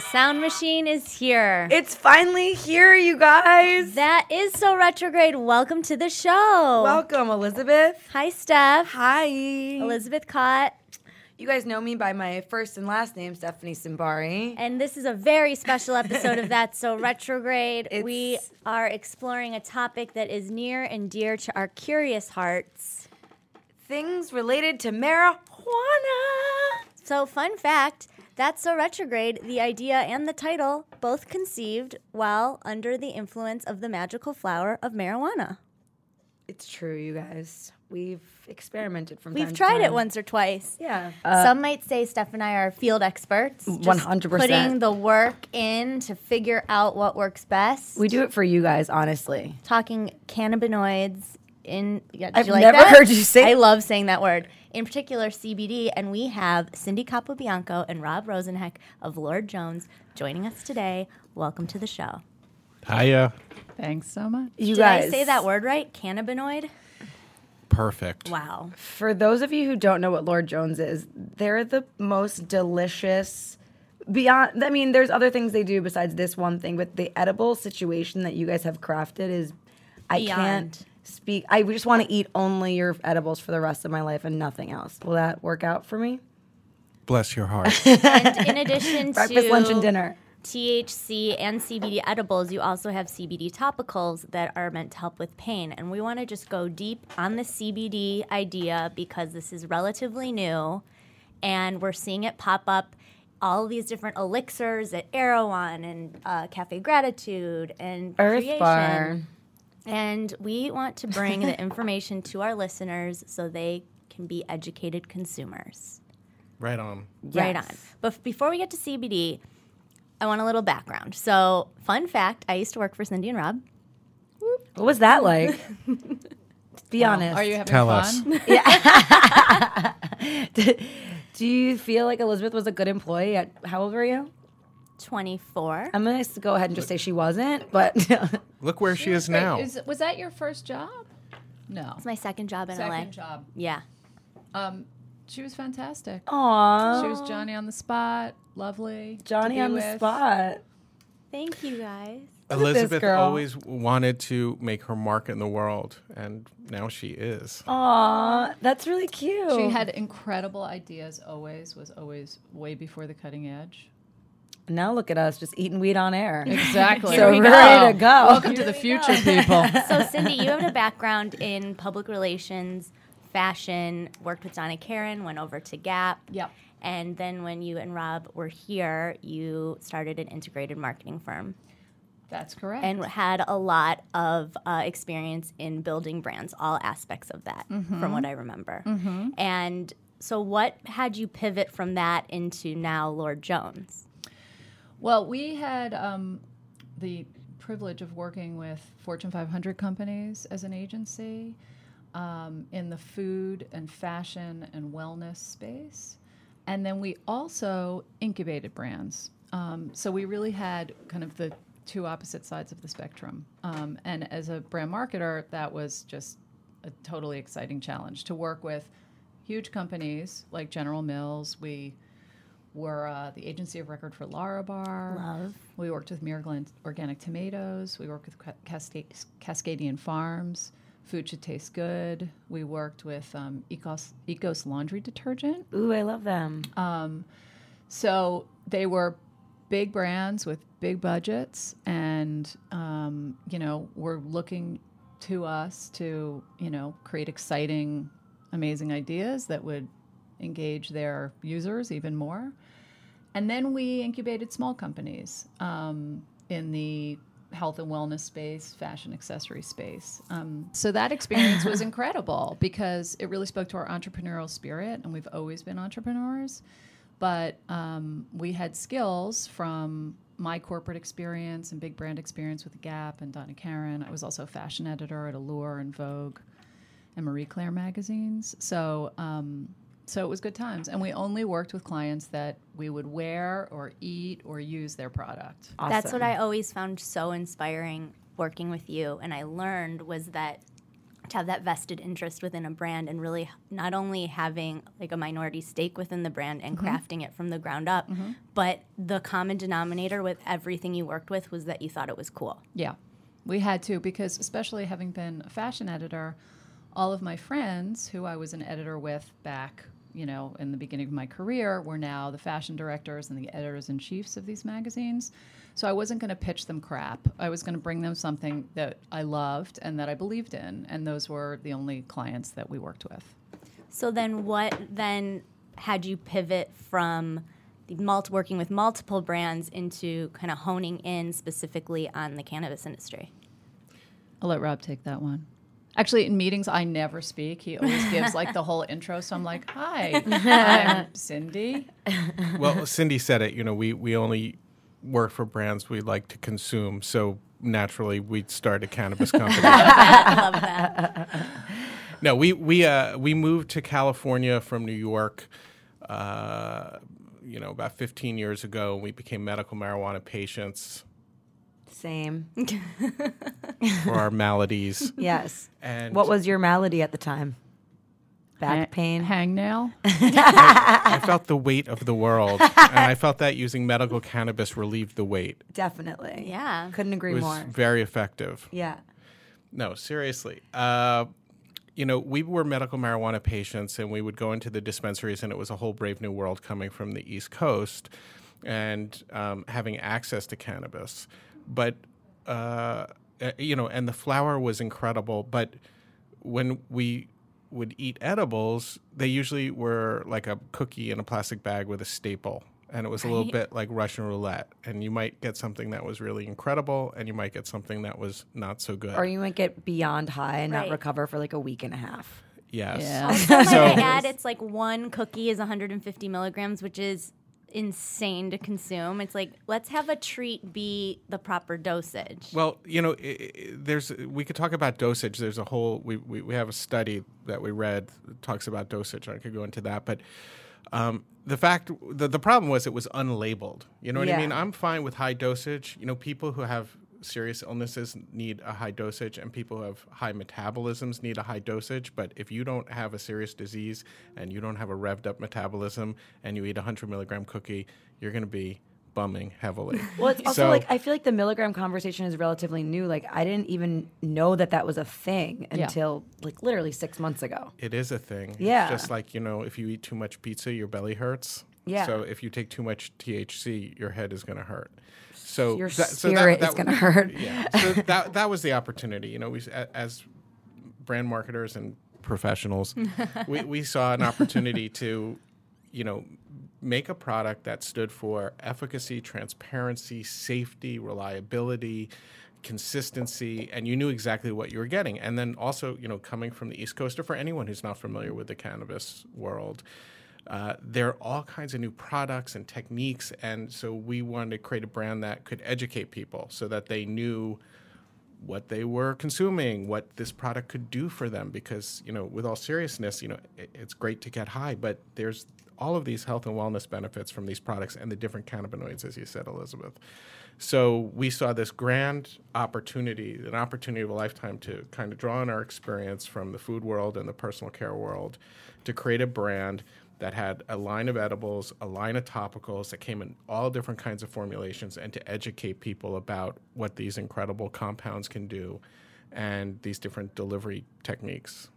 sound machine is here. It's finally here, you guys. That is so retrograde. Welcome to the show. Welcome, Elizabeth. Hi, Steph. Hi. Elizabeth Kott. You guys know me by my first and last name, Stephanie Simbari. And this is a very special episode of That So Retrograde. we are exploring a topic that is near and dear to our curious hearts. Things related to marijuana. So, fun fact That's So Retrograde, the idea and the title, both conceived while under the influence of the magical flower of marijuana. It's true, you guys. We've experimented from We've time to tried it once or twice. Yeah. Uh, Some might say Steph and I are field experts. just 100%. Putting the work in to figure out what works best. we do it for you guys, honestly. talking cannabinoids in. Yeah, I've you like never that? heard you say- I love saying that word. In particular, CBD, and we have Cindy Capobianco and Rob Rosenheck of Lord Jones joining us today. Welcome to the show. Hiya. Thanks so much. You Did guys I say that word right? Cannabinoid. Perfect. Wow. For those of you who don't know what Lord Jones is, they're the most delicious. Beyond, I mean, there's other things they do besides this one thing, but the edible situation that you guys have crafted is, I Beyond. can't speak. I just want to eat only your edibles for the rest of my life and nothing else. Will that work out for me? Bless your heart. And in addition Breakfast, to lunch, and dinner. THC and CBD edibles, you also have CBD topicals that are meant to help with pain. And we want to just go deep on the CBD idea because this is relatively new and we're seeing it pop up all these different elixirs at Erewhon and uh, Cafe Gratitude and Earth Creation. Bar. And we want to bring the information to our listeners so they can be educated consumers. right on. Right on. But before we get to CBD, I want a little background. So, fun fact I used to work for Cindy and Rob. What was that like? Be honest. Are you having Tell fun? us. Do you feel like Elizabeth was a good employee? At, how old were you? 24. I'm gonna go ahead and just say she wasn't, but Look where she is Wait, now. is- was that your first job? No. It's my second job in Second LA. job. Yeah. Um, she was fantastic. Aww. She was Johnny on the spot. Lovely. to Johnny be on the with. spot. Thank you guys. at this Elizabeth girl. always wanted to make her mark in the world, and now she is. Aw, that's really cute. She had incredible ideas. Always was always way before the cutting edge. Now look at us just eating weed on air. Exactly. So ready to go. Welcome to the future, people. So, Cindy, you have a background in public relations, fashion, worked with Donna Karan, went over to Gap. Yep. And then when you and Rob were here, you started an integrated marketing firm. That's correct. and had a lot of uh, experience in building brands, all aspects of that, from what I remember. And so, what had you pivot from that into now Lord Jones? Well, we had um, the privilege of working with Fortune 500 companies as an agency um, in the food and fashion and wellness space. And then we also incubated brands. Um, so we really had kind of the two opposite sides of the spectrum. Um, and as a brand marketer, that was just a totally exciting challenge to work with huge companies like General Mills. We were uh, the agency of record for Larabar. Love. We worked with Muir Glen Organic Tomatoes. We worked with Ca- Cascade- Cascadian Farms. Food Should Taste Good. We worked with um, Ecos, Ecos Laundry Detergent. Ooh, I love them. So they were big brands with big budgets, and um, you know, were looking to us to you know create exciting, amazing ideas that would engage their users even more. And then we incubated small companies um, in the health and wellness space, fashion accessory space. Um, so that experience was incredible because it really spoke to our entrepreneurial spirit, and we've always been entrepreneurs. But um, we had skills from my corporate experience and big brand experience with Gap and Donna Karan. I was also a fashion editor at Allure and Vogue and Marie Claire magazines. So, um, so it was good times, and we only worked with clients that we would wear or eat or use their product. That's what I always found so inspiring working with you, and I learned was that to have that vested interest within a brand and really not only having like a minority stake within the brand and mm-hmm. crafting it from the ground up, mm-hmm. but the common denominator with everything you worked with was that you thought it was cool. Yeah, we had to because, especially having been a fashion editor, all of my friends who I was an editor with back, you know, in the beginning of my career were now the fashion directors and the editors in chiefs of these magazines. So I wasn't going to pitch them crap. I was going to bring them something that I loved and that I believed in, and those were the only clients that we worked with. So then, what then had you pivot from the mult working with multiple brands into kind of honing in specifically on the cannabis industry? I'll let Rob take that one. Actually, in meetings, I never speak. He always gives like the whole intro. So I'm like, "Hi, I'm Cindy." well, Cindy said it. You know, we we only work for brands we like to consume. So naturally, we'd start a cannabis company. I love that. no, we we uh, we moved to California from New York. Uh, you know, about 15 years ago, we became medical marijuana patients Same. for our maladies. Yes. And What was your malady at the time? Back Ha- pain. hangnail. I felt the weight of the world, and I felt that using medical cannabis relieved the weight. Definitely. Yeah. Couldn't It agree was more. very effective. Yeah. No, seriously. Uh, you know, we were medical marijuana patients, and we would go into the dispensaries, and it was a whole brave new world coming from the East Coast and um, having access to cannabis. But, uh, uh, you know, and the flower was incredible. But when we would eat edibles, they usually were like a cookie in a plastic bag with a staple. And it was a little Right. bit like Russian roulette. And you might get something that was really incredible, and you might get something that was not so good. Or you might get beyond high and Right. not recover for like a week and a half. Yes. Yeah. So, So- might I add, it's like one cookie is 150 milligrams, which is insane to consume. It's like let's have a treat be the proper dosage. Well, you know, i i there's we could talk about dosage. There's a whole we, we, we have a study that we read that talks about dosage. I could go into that, but um, the fact the, the problem was it was unlabeled. You know what Yeah. I mean? I'm fine with high dosage. You know, people who have serious illnesses need a high dosage, and people who have high metabolisms need a high dosage. But if you don't have a serious disease and you don't have a revved up metabolism, and you eat a hundred milligram cookie, you're going to be bumming heavily. Well, it's also So- like I feel like the milligram conversation is relatively new. Like I didn't even know that that was a thing Yeah. until like literally six months ago. It is a thing. Yeah. It's just like, you know, if you eat too much pizza, your belly hurts. Yeah. So if you take too much THC, your head is going to hurt. So Your that- so spirit that, is gonna hurt. Yeah. So that that was the opportunity. You know, we as brand marketers and professionals, we, we saw an opportunity to, you know, make a product that stood for efficacy, transparency, safety, reliability, consistency, and you knew exactly what you were getting. And then also, you know, coming from the East Coast, or for anyone who's not familiar with the cannabis world, uh, there are all kinds of new products and techniques. And so we wanted to create a brand that could educate people so that they knew what they were consuming, what this product could do for them. Because, you know, with all seriousness, you know, it, it's great to get high, but there's all of these health and wellness benefits from these products and the different cannabinoids, as you said, Elizabeth. So we saw this grand opportunity, an opportunity of a lifetime to kind of draw on our experience from the food world and the personal care world to create a brand that had a line of edibles, a line of topicals that came in all different kinds of formulations, and to educate people about what these incredible compounds can do and these different delivery techniques.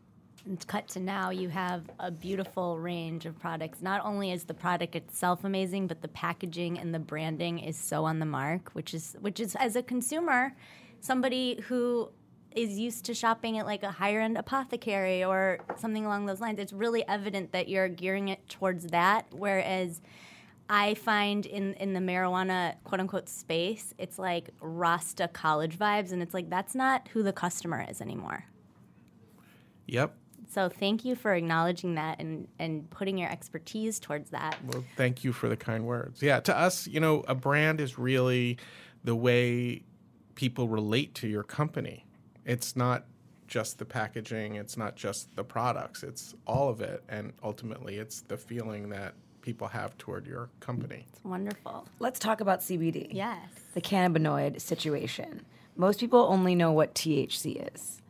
And cut to now, you have a beautiful range of products. Not only is the product itself amazing, but the packaging and the branding is so on the mark, which is which is as a consumer, somebody who is used to shopping at like a higher end apothecary or something along those lines, it's really evident that you're gearing it towards that. Whereas I find in in the marijuana quote unquote space, it's like Rasta college vibes, and it's like that's not who the customer is anymore. Yep. So thank you for acknowledging that and, and putting your expertise towards that. Well, thank you for the kind words. Yeah, to us, you know, a brand is really the way people relate to your company. It's not just the packaging, it's not just the products, it's all of it. And ultimately, it's the feeling that people have toward your company. It's wonderful. Let's talk about CBD. Yes. The cannabinoid situation. Most people only know what THC is.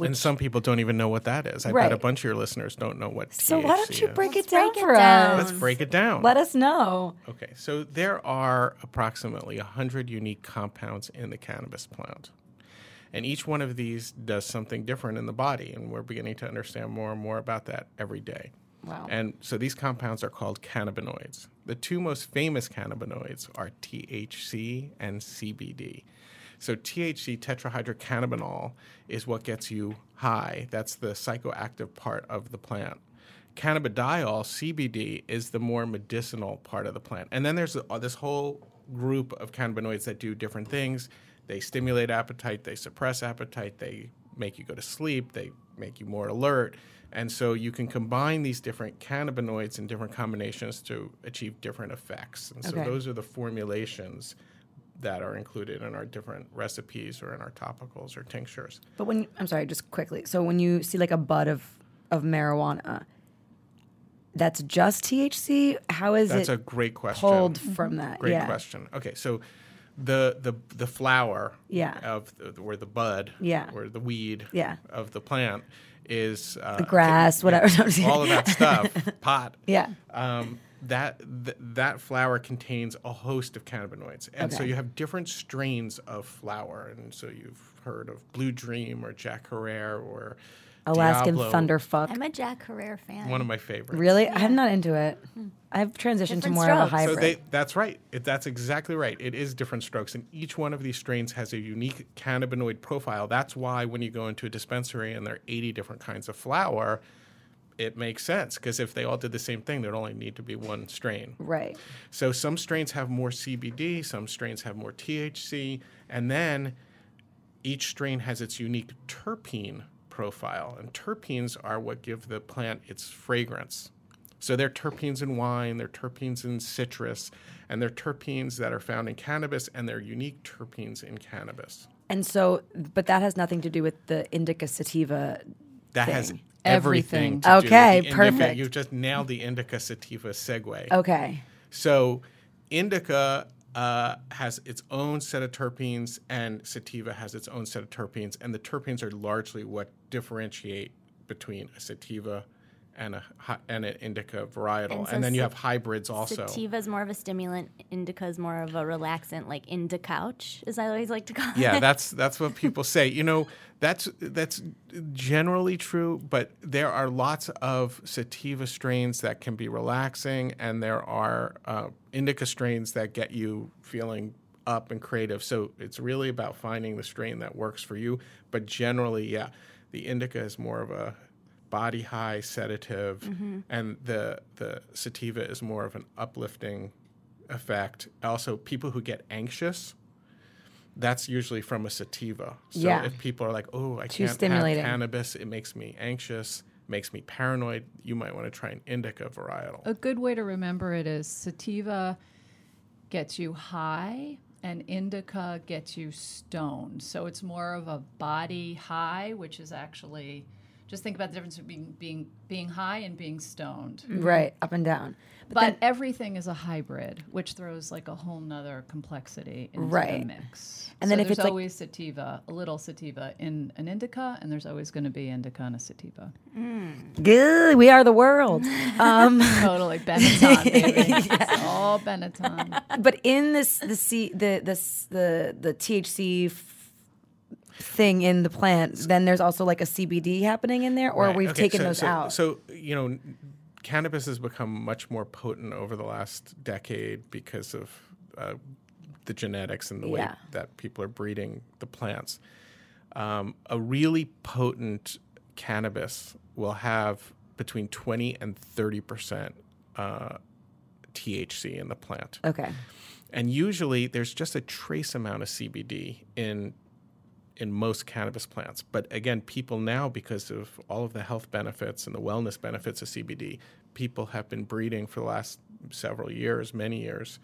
and some people don't even know what that is. I bet a bunch of your listeners don't know what So THC why don't you is. break Let's it down break it for down. us? Let's break it down. Let us know. Okay, so there are approximately 100 unique compounds in the cannabis plant. And each one of these does something different in the body, and we're beginning to understand more and more about that every day. Wow. And so these compounds are called cannabinoids. The two most famous cannabinoids are THC and CBD. So THC, tetrahydrocannabinol, is what gets you high. That's the psychoactive part of the plant. Cannabidiol, CBD, is the more medicinal part of the plant. And then there's this whole group of cannabinoids that do different things. They stimulate appetite, they suppress appetite, they make you go to sleep, they make you more alert. And so you can combine these different cannabinoids in different combinations to achieve different effects. And so Okay. those are the formulations that are included in our different recipes or in our topicals or tinctures. But when I'm sorry, just quickly. So when you see like a bud of of marijuana, that's just THC. How is That's it a great question. pulled from mm-hmm. that? Great yeah. question. Okay, so the the the flower Yeah. of the, or the bud Yeah. or the weed Yeah. of the plant is uh, The grass, whatever. I'm all of that stuff pot Yeah. um, that th- that flower contains a host of cannabinoids, and so you have different strains of flower, and so you've heard of Blue Dream or Jack Herer or Alaskan Diablo, Thunderfuck. I'm a Jack Herer fan. one of my favorites. Really? I'm not into it. Hmm. I've transitioned to Different more of a strokes. hybrid. So they, that's right. It, that's exactly right. It is different strokes, and each one of these strains has a unique cannabinoid profile. That's why when you go into a dispensary and there are 80 different kinds of flower, it makes sense because if they all did the same thing, there'd only need to be one strain. right. So some strains have more CBD, some strains have more THC, and then each strain has its unique terpene profile. And terpenes are what give the plant its fragrance. So they're terpenes in wine, they're terpenes in citrus, and they're terpenes that are found in cannabis, and they're unique terpenes in cannabis. And so, but that has nothing to do with the indica sativa. That has everything Everything. to do with Okay, the indica. perfect. You've just nailed the indica sativa segue. Okay. So indica uh, has its own set of terpenes, and sativa has its own set of terpenes, and the terpenes are largely what differentiate between a sativa and a and an indica varietal. And And, then you have hybrids also. Sativa is more of a stimulant. Indica is more of a relaxant, like Inda couch, as I always like to call yeah, it. that's that's what people say. You know, that's that's generally true, but there are lots of sativa strains that can be relaxing, and there are uh, indica strains that get you feeling up and creative. So it's really about finding the strain that works for you. But generally, yeah, the indica is more of a body high sedative, mm-hmm. and the the sativa is more of an uplifting effect. Also, people who get anxious that's usually from a sativa. So Yeah. if people are like, "Oh, I Too can't have cannabis. It makes me anxious, makes me paranoid," you might want to try an indica varietal. A good way to remember it is sativa gets you high and indica gets you stoned. So it's more of a body high, which is actually just think about the difference between being being high and being stoned. Right. Up and down. But, then- everything is a hybrid, which throws like a whole nother complexity into Right. the mix. And So then if there's it's like- always sativa, a little sativa in an indica, and there's always going to be indica in a sativa. Good. We are the world. Um, Totally Benetton, baby. It's all Benetton. but in this, the C, the this the the THC f- thing in the plant, then there's also like a CBD happening in there, or Right, we've okay, taken so- those so, out. So you know, cannabis has become much more potent over the last decade because of uh, the genetics and the way that people are breeding the plants. Um, a really potent cannabis will have between 20 and 30 percent uh, THC in the plant. okay. And usually there's just a trace amount of CBD in in most cannabis plants. But again, people now because of all of the health benefits and the wellness benefits of CBD, people have been breeding for the last several years, many years,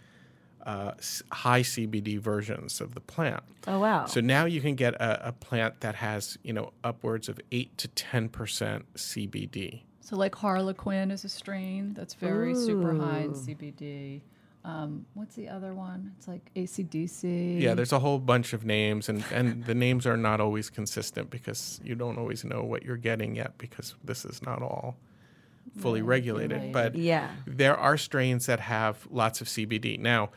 uh, high CBD versions of the plant. Oh wow. So now you can get a, a plant that has, you know, upwards of 8 to 10% CBD. So, like Harlequin is a strain that's very super high in CBD. Um, what's the other one? It's like ACDC. Yeah, there's a whole bunch of names, and, and the names are not always consistent because you don't always know what you're getting yet because this is not all fully Right, regulated. right. But Yeah. there are strains that have lots of CBD. Now,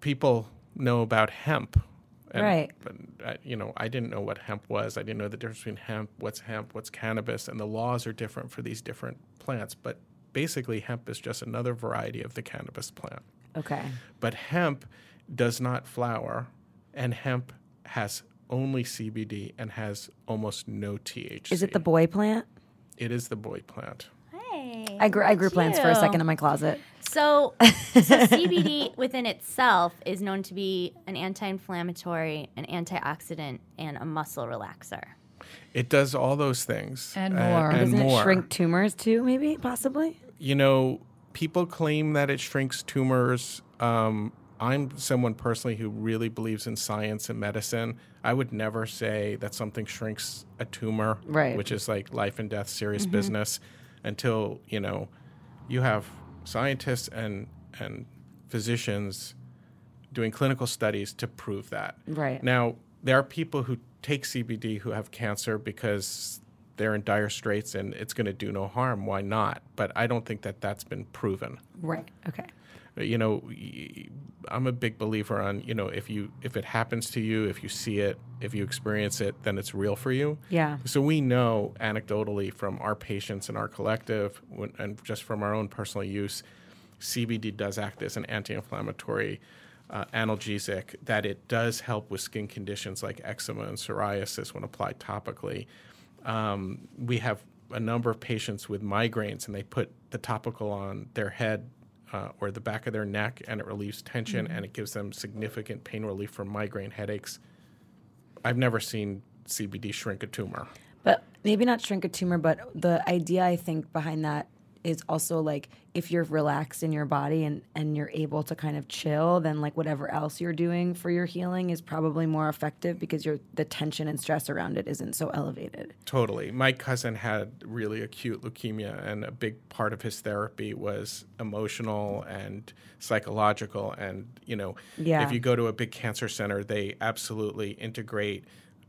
people know about hemp. Right. But, uh, you know, I didn't know what hemp was. I didn't know the difference between hemp, what's hemp, what's cannabis, and the laws are different for these different plants. But basically, hemp is just another variety of the cannabis plant. Okay. But hemp does not flower, and hemp has only CBD and has almost no THC. Is it the boy plant? It is the boy plant. Hey, I grew I grew plants for a second in my closet. So, so CBD within itself is known to be an anti-inflammatory, an antioxidant, and a muscle relaxer. It does all those things And uh, more. and Doesn't more. it shrink tumors too? Maybe, possibly. You know, people claim that it shrinks tumors. Um, I'm someone personally who really believes in science and medicine. I would never say that something shrinks a tumor, Right. which is like life and death serious business, until you know you have scientists and and physicians doing clinical studies to prove that. Right. Now, there are people who take CBD who have cancer because they're in dire straits and it's going to do no harm. Why not? But I don't think that that's been proven. Right. Okay. You know, I'm a big believer on, you know, if you if it happens to you, if you see it, if you experience it, then it's real for you. Yeah. So we know anecdotally from our patients and our collective, when, and just from our own personal use, CBD does act as an anti-inflammatory uh, analgesic. That it does help with skin conditions like eczema and psoriasis when applied topically. Um, we have a number of patients with migraines, and they put the topical on their head uh, or the back of their neck, and it relieves tension and it gives them significant pain relief from migraine headaches. I've never seen CBD shrink a tumor. But maybe not shrink a tumor, but the idea I think behind that is also like if you're relaxed in your body and, and you're able to kind of chill, then like whatever else you're doing for your healing is probably more effective because your the tension and stress around it isn't so elevated. Totally. My cousin had really acute leukemia, and a big part of his therapy was emotional and psychological. And, you know, Yeah. if you go to a big cancer center, they absolutely integrate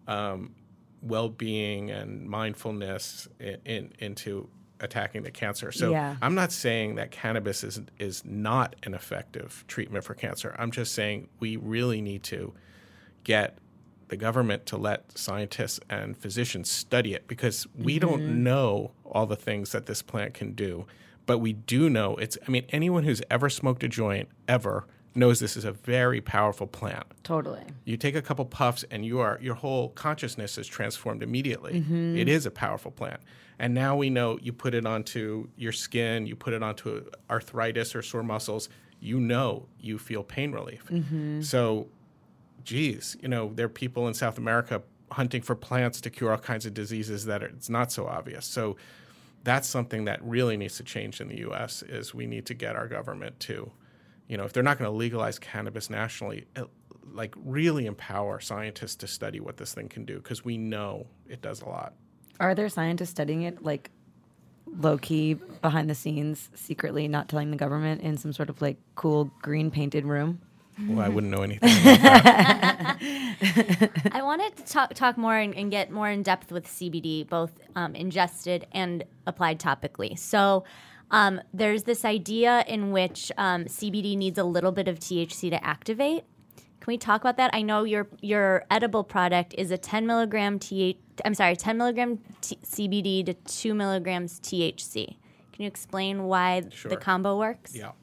um, well being and mindfulness in, in, into attacking the cancer. So Yeah. I'm not saying that cannabis is, is not an effective treatment for cancer. I'm just saying we really need to get the government to let scientists and physicians study it because we don't mm-hmm. know all the things that this plant can do, but we do know it's. I mean, anyone who's ever smoked a joint ever knows this is a very powerful plant. Totally. You take a couple puffs and you are your whole consciousness is transformed immediately. Mm-hmm. It is a powerful plant. And now we know you put it onto your skin, you put it onto arthritis or sore muscles, you know you feel pain relief. So geez, you know, there are people in South America hunting for plants to cure all kinds of diseases that are, it's not so obvious. So that's something that really needs to change in the U.S. Is we need to get our government to, you know, if they're not going to legalize cannabis nationally, uh, like really empower scientists to study what this thing can do because we know it does a lot. Are there scientists studying it like low key behind the scenes, secretly not telling the government in some sort of like cool green painted room? Well, I wouldn't know anything about that. I wanted to talk, talk more and, and get more in depth with CBD, both um, ingested and applied topically. So, um, there's this idea in which um, CBD needs a little bit of THC to activate. Can we talk about that? I know your your edible product is a 10 milligram TH. I'm sorry, 10 milligram T- CBD to 2 milligrams THC. Can you explain why Sure. the combo works? Yeah.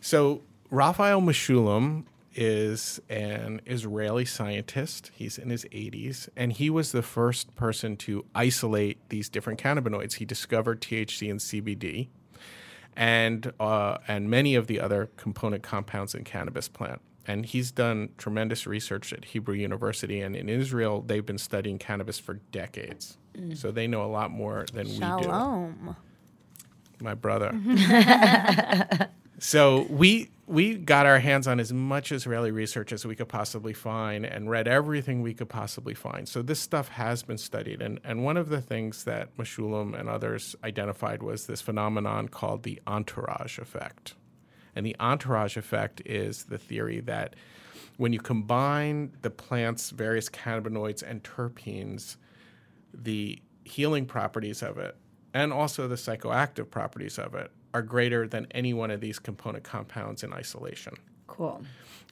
So Raphael Mechoulam is an Israeli scientist. He's in his 80s, and he was the first person to isolate these different cannabinoids. He discovered THC and CBD, and uh, and many of the other component compounds in cannabis plant. And he's done tremendous research at Hebrew University, and in Israel, they've been studying cannabis for decades. So they know a lot more than we do Shalom. my brother. so we we got our hands on as much Israeli research as we could possibly find and read everything we could possibly find. So this stuff has been studied, and and one of the things that Mechoulam and others identified was this phenomenon called the entourage effect. And the entourage effect is the theory that when you combine the plant's various cannabinoids and terpenes, the healing properties of it and also the psychoactive properties of it are greater than any one of these component compounds in isolation. Cool.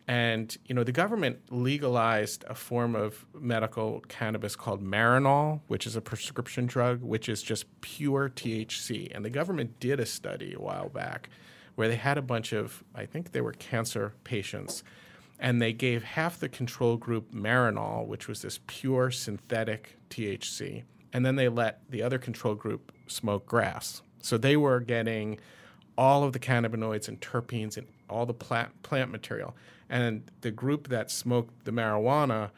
And you know, the government legalized a form of medical cannabis called Marinol, which is a prescription drug, which is just pure THC. And the government did a study a while back where they had a bunch of, I think they were cancer patients, and they gave half the control group Marinol, which was this pure synthetic THC, and then they let the other control group smoke grass. So they were getting all of the cannabinoids and terpenes and all the plant, plant material. And the group that smoked the marijuana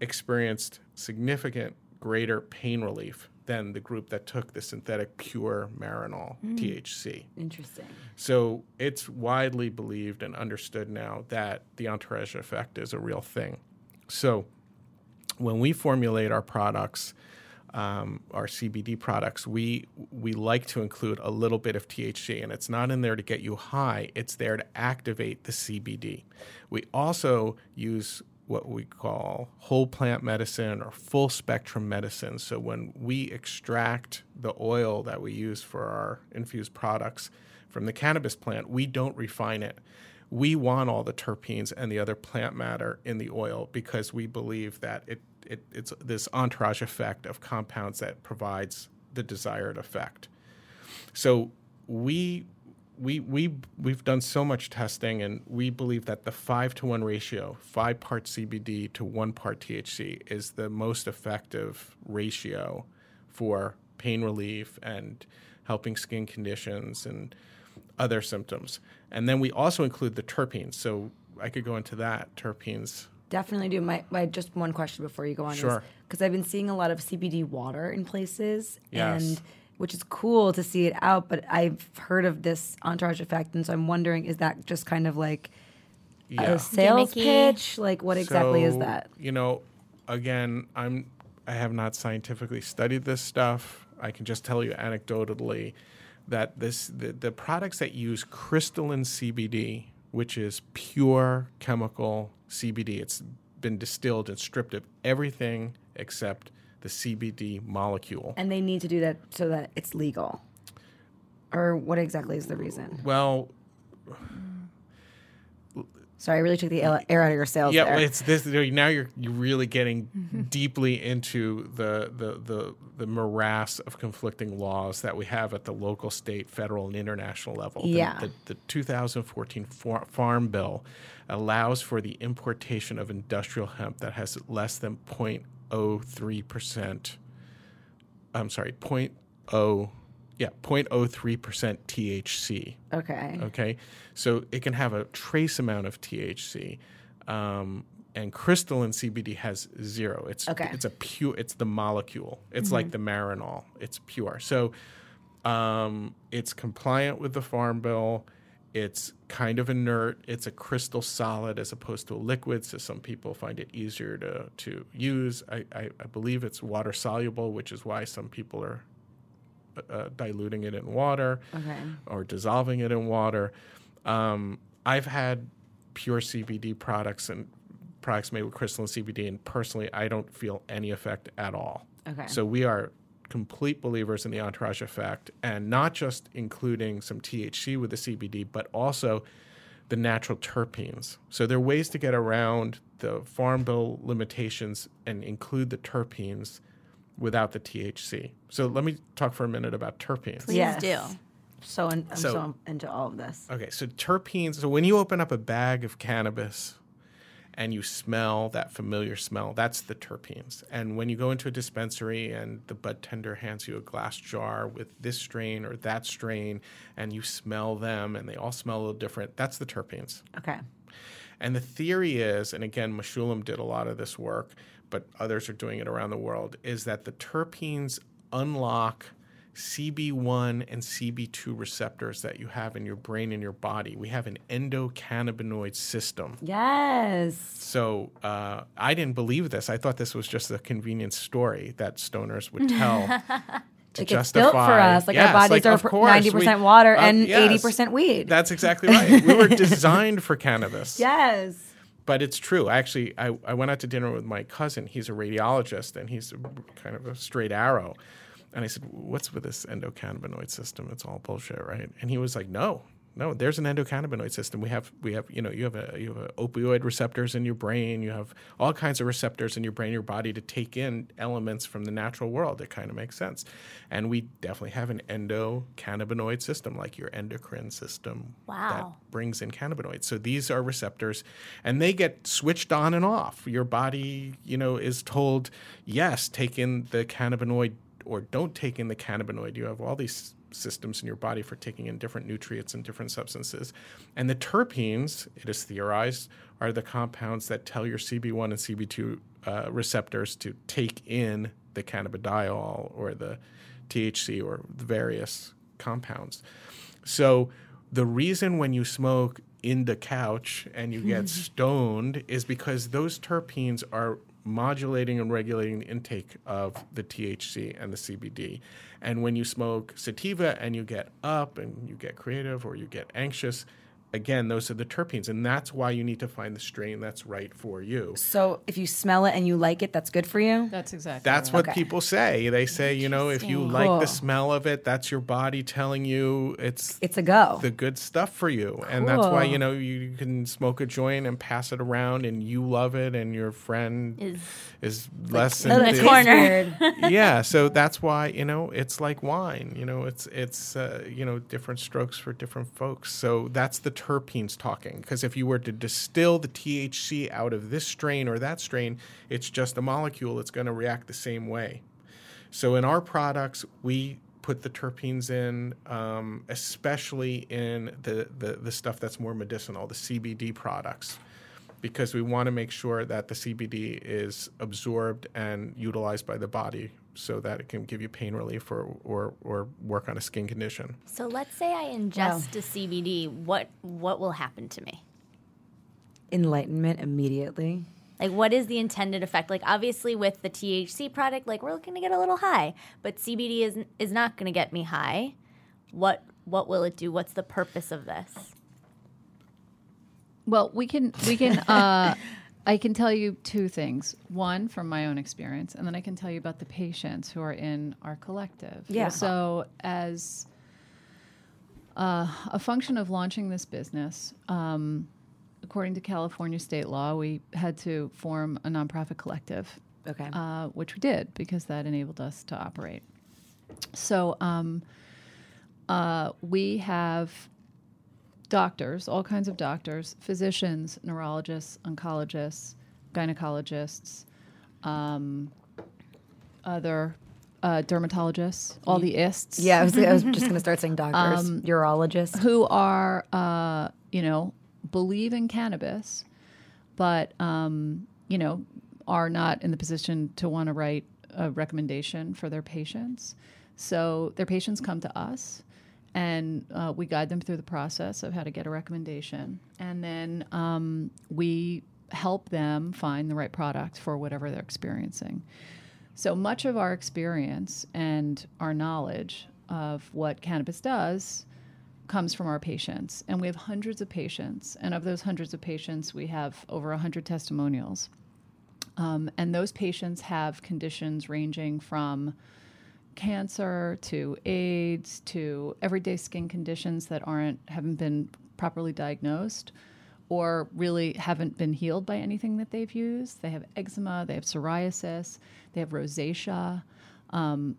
experienced significant greater pain relief than the group that took the synthetic pure Marinol THC. Interesting. So it's widely believed and understood now that the entourage effect is a real thing. So when we formulate our products, um, our CBD products, we we like to include a little bit of THC, and it's not in there to get you high. It's there to activate the CBD. We also use what we call whole plant medicine or full spectrum medicine. So when we extract the oil that we use for our infused products from the cannabis plant, we don't refine it. We want all the terpenes and the other plant matter in the oil because we believe that it, it it's this entourage effect of compounds that provides the desired effect. So we we we we've done so much testing, and we believe that the five to one ratio, five parts CBD to one part THC, is the most effective ratio for pain relief and helping skin conditions and other symptoms. And then we also include the terpenes. So I could go into that terpenes. Definitely do. My, my just one question before you go on Sure. because I've been seeing a lot of CBD water in places, Yes. and which is cool to see it out. But I've heard of this entourage effect, and so I'm wondering, is that just kind of like Yeah. a sales Gimmicky. pitch? Like, what exactly is that? You know, again, I'm I have not scientifically studied this stuff. I can just tell you anecdotally that this the, the products that use crystalline CBD, which is pure chemical CBD, it's been distilled and stripped of everything except the CBD molecule. And they need to do that so that it's legal, or what exactly is the reason? Well, Sorry, I really took the air out of your sails yeah, there. it's this. Now you're you're really getting mm-hmm. deeply into the, the the the morass of conflicting laws that we have at the local, state, federal, and international level. The- Yeah. The, the, 2014 far, Farm Bill allows for the importation of industrial hemp that has less than 0.03 percent. I'm sorry, 0.0 yeah 0.03 percent THC. okay. Okay, so it can have a trace amount of THC, um, and crystalline CBD has zero. It's Okay. it's a pure. It's the molecule. It's like the Marinol. It's pure. So um, it's compliant with the Farm Bill. It's kind of inert. It's a crystal solid as opposed to a liquid. So some people find it easier to to use. I, I, I believe it's water soluble, which is why some people are uh, diluting it in water Okay. or dissolving it in water. Um, I've had pure CBD products and products made with crystalline CBD, and personally, I don't feel any effect at all. Okay. So we are complete believers in the entourage effect, and not just including some THC with the CBD, but also the natural terpenes. So there are ways to get around the Farm Bill limitations and include the terpenes without the THC. So let me talk for a minute about terpenes. Please Yes. do. So in, I'm So- so, into all of this. Okay, so terpenes. So when you open up a bag of cannabis and you smell that familiar smell, that's the terpenes. And when you go into a dispensary and the bud tender hands you a glass jar with this strain or that strain, and you smell them and they all smell a little different, that's the terpenes. Okay. And the theory is, and again, Mechoulam did a lot of this work, but others are doing it around the world, is that the terpenes unlock CB1 and CB2 receptors that you have in your brain and your body. We have an endocannabinoid system. Yes. So uh, I didn't believe this. I thought this was just a convenient story that stoners would tell. to justify. built for us. Like our bodies like, are ninety percent water uh, and yes. eighty percent weed. That's exactly right. We were designed for cannabis. yes. But it's true. Actually, I, I went out to dinner with my cousin. He's a radiologist and he's a, kind of a straight arrow. And I said, What's with this endocannabinoid system? It's all bullshit, right? And he was like, No, no, there's an endocannabinoid system. We have, we have, you know, you have a, you have a opioid receptors in your brain. You have all kinds of receptors in your brain, your body to take in elements from the natural world. It kind of makes sense. And we definitely have an endocannabinoid system, like your endocrine system. Wow. That brings in cannabinoids. So these are receptors and they get switched on and off. Your body, you know, is told, yes, take in the cannabinoid or don't take in the cannabinoid. You have all these systems in your body for taking in different nutrients and different substances. And the terpenes, it is theorized, are the compounds that tell your CB1 and CB2 uh, receptors to take in the cannabidiol or the THC or the various compounds. So the reason when you smoke in the couch and you get stoned is because those terpenes are modulating and regulating the intake of the THC and the CBD. And when you smoke sativa and you get up and you get creative or you get anxious, again, those are the terpenes. And that's why you need to find the strain that's right for you. So if you smell it and you like it, that's good for you. That's exactly. That's right. what people say. They say, you know, if you Interesting. like the smell of it, that's your body telling you it's It's a go. the good stuff for you. And that's why, you know, you can smoke a joint and pass it around and you love it and your friend Is is less Oh, that enthused. corner. yeah, so that's why, you know, it's like wine. You know, it's it's uh, you know, different strokes for different folks. So that's the terpenes talking because if you were to distill the THC out of this strain or that strain, it's just a molecule. It's going to react the same way. So in our products, we put the terpenes in, um, especially in the, the the stuff that's more medicinal, the CBD products, because we want to make sure that the CBD is absorbed and utilized by the body, so that it can give you pain relief or or, or work on a skin condition. so let's say I ingest a CBD. What what will happen to me? Enlightenment immediately. Like, what is the intended effect? Like, obviously, with the THC product, like we're looking to get a little high, but CBD is is not going to get me high. What what will it do? What's the purpose of this? Well, we can we can uh, I can tell you two things. One from my own experience, and then I can tell you about the patients who are in our collective. Yeah. So as uh, a function of launching this business, um, according to California state law, we had to form a nonprofit collective Okay. uh, which we did because that enabled us to operate. So um, uh, we have doctors, all kinds of doctors, physicians, neurologists, oncologists, gynecologists, um, other uh, dermatologists, all the ists yeah, I was, I was just going to start saying doctors, Um, urologists. who are, uh, you know, believe in cannabis, but, um, you know, are not in the position to want to write a recommendation for their patients. So their patients come to us and uh, we guide them through the process of how to get a recommendation. And then um, we help them find the right product for whatever they're experiencing. So much of our experience and our knowledge of what cannabis does comes from our patients. And we have hundreds of patients. And of those hundreds of patients, we have over 100 testimonials. Um, and those patients have conditions ranging from cancer to AIDS to everyday skin conditions that aren't haven't been properly diagnosed or really haven't been healed by anything that they've used. They have eczema, they have psoriasis, they have rosacea. Um,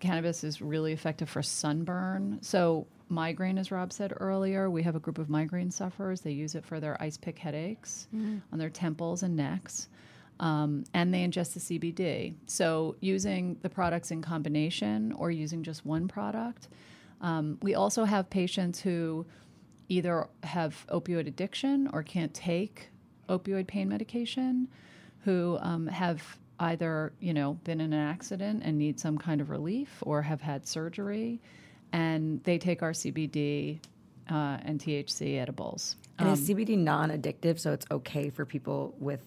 cannabis is really effective for sunburn. So migraine, as Rob said earlier, we have a group of migraine sufferers. They use it for their ice pick headaches on their temples and necks. Um, and they ingest the CBD. So using the products in combination or using just one product. Um, we also have patients who either have opioid addiction or can't take opioid pain medication, who um, have either you know been in an accident and need some kind of relief or have had surgery, and they take our CBD uh, and THC edibles. And is CBD non-addictive, so it's okay for people with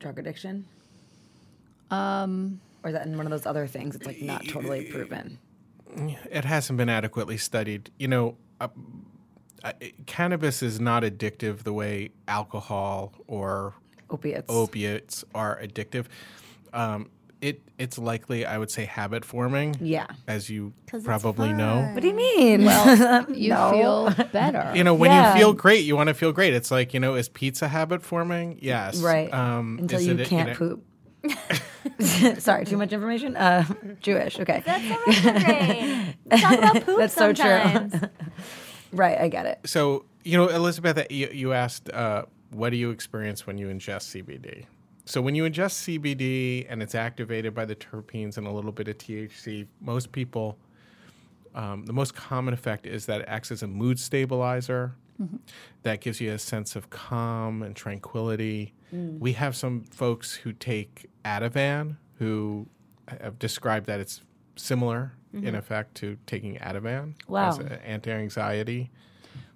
drug addiction? Or is that in one of those other things? It's like not totally proven. It hasn't been adequately studied. You know, uh, uh, cannabis is not addictive the way alcohol or Opiates. opiates are addictive. Um, it it's likely, I would say, habit forming. Yeah. as you probably know. What do you mean? You No. feel better. You know, when Yeah. you feel great, you want to feel great. It's like you know, is pizza habit forming? Yes. right. Um, Until you it, can't know- poop. Sorry, too much information. Uh, Jewish. Okay. That's a retrograde. We talk about poop That's so true. Right. I get it. So you know, Elizabeth, you, you asked, uh, what do you experience when you ingest CBD? So when you ingest CBD and it's activated by the terpenes and a little bit of THC, most people, um, the most common effect is that it acts as a mood stabilizer. Mm-hmm. That gives you a sense of calm and tranquility. Mm. We have some folks who take Ativan who have described that it's similar in mm-hmm. effect to taking Ativan Wow. as an anti-anxiety.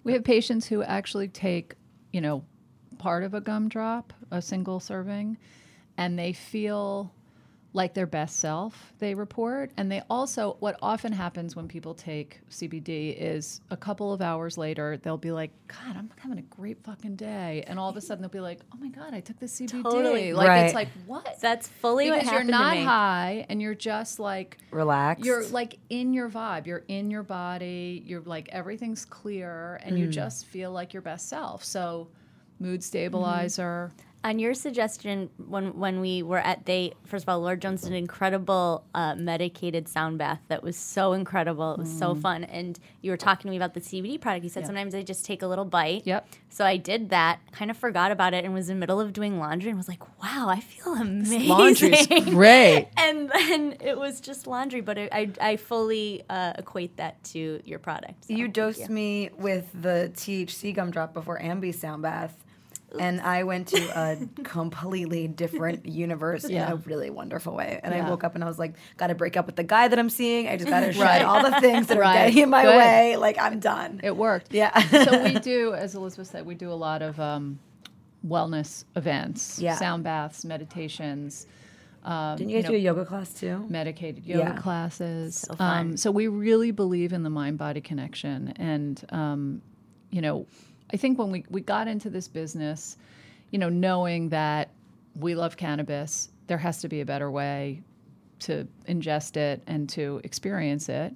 We have patients who actually take, you know, part of a gumdrop, a single serving, and they feel like their best self, they report. And they also, what often happens when people take CBD is a couple of hours later, they'll be like, God, I'm having a great fucking day. And all of a sudden they'll be like, oh my God, I took the CBD. Totally. Like, Right. it's like, what? That's fully what because you're not to me. high and you're just like, relaxed. you're like in your vibe you're in your body you're like everything's clear and Mm. you just feel like your best self so mood stabilizer On your suggestion, when when we were at they first of all, Lord Jones did an incredible uh, medicated sound bath that was so incredible. It was Mm. so fun, and you were talking to me about the CBD product. You said sometimes I just take a little bite. Yep. So I did that, kind of forgot about it, and was in the middle of doing laundry, and was like, "Wow, I feel amazing." laundry's great and then it was just laundry, but I I, I fully uh, equate that to your product. So You thank dosed me with the THC gumdrop before Ambi sound bath. And I went to a completely different universe Yeah. in a really wonderful way. And I woke up and I was like, got to break up with the guy that I'm seeing. I just got to shed Right. all the things that are getting in my Good. way. Like, I'm done. it worked yeah. so we do as elizabeth said we do a lot of um, wellness events Yeah. sound baths meditations um, Didn't you guys know, do a yoga class too? medicated yoga Yeah. classes. So. Um, so we really believe in the mind body connection. And, um, you know, I think when we, we got into this business, you know, knowing that we love cannabis, there has to be a better way to ingest it and to experience it.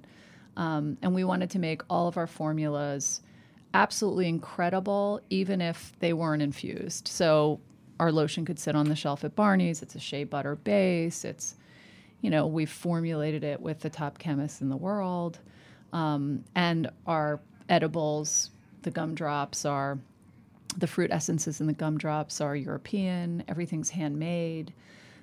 Um, and we wanted to make all of our formulas absolutely incredible, even if they weren't infused. So our lotion could sit on the shelf at Barney's. It's a shea butter base. It's, you know, we've formulated it with the top chemists in the world. Um, and our edibles, the gumdrops are, the fruit essences in the gumdrops are European. Everything's handmade.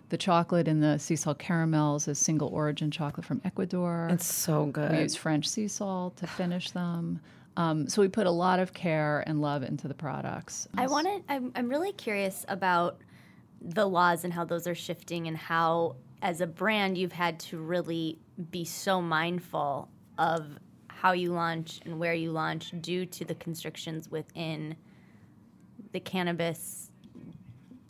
The chocolate in the sea salt caramels is single origin chocolate from Ecuador. It's so good. We use French sea salt to finish them. Um, so we put a lot of care and love into the products. I want to. I'm, I'm really curious about the laws and how those are shifting, and how, as a brand, you've had to really be so mindful of how you launch and where you launch due to the constrictions within the cannabis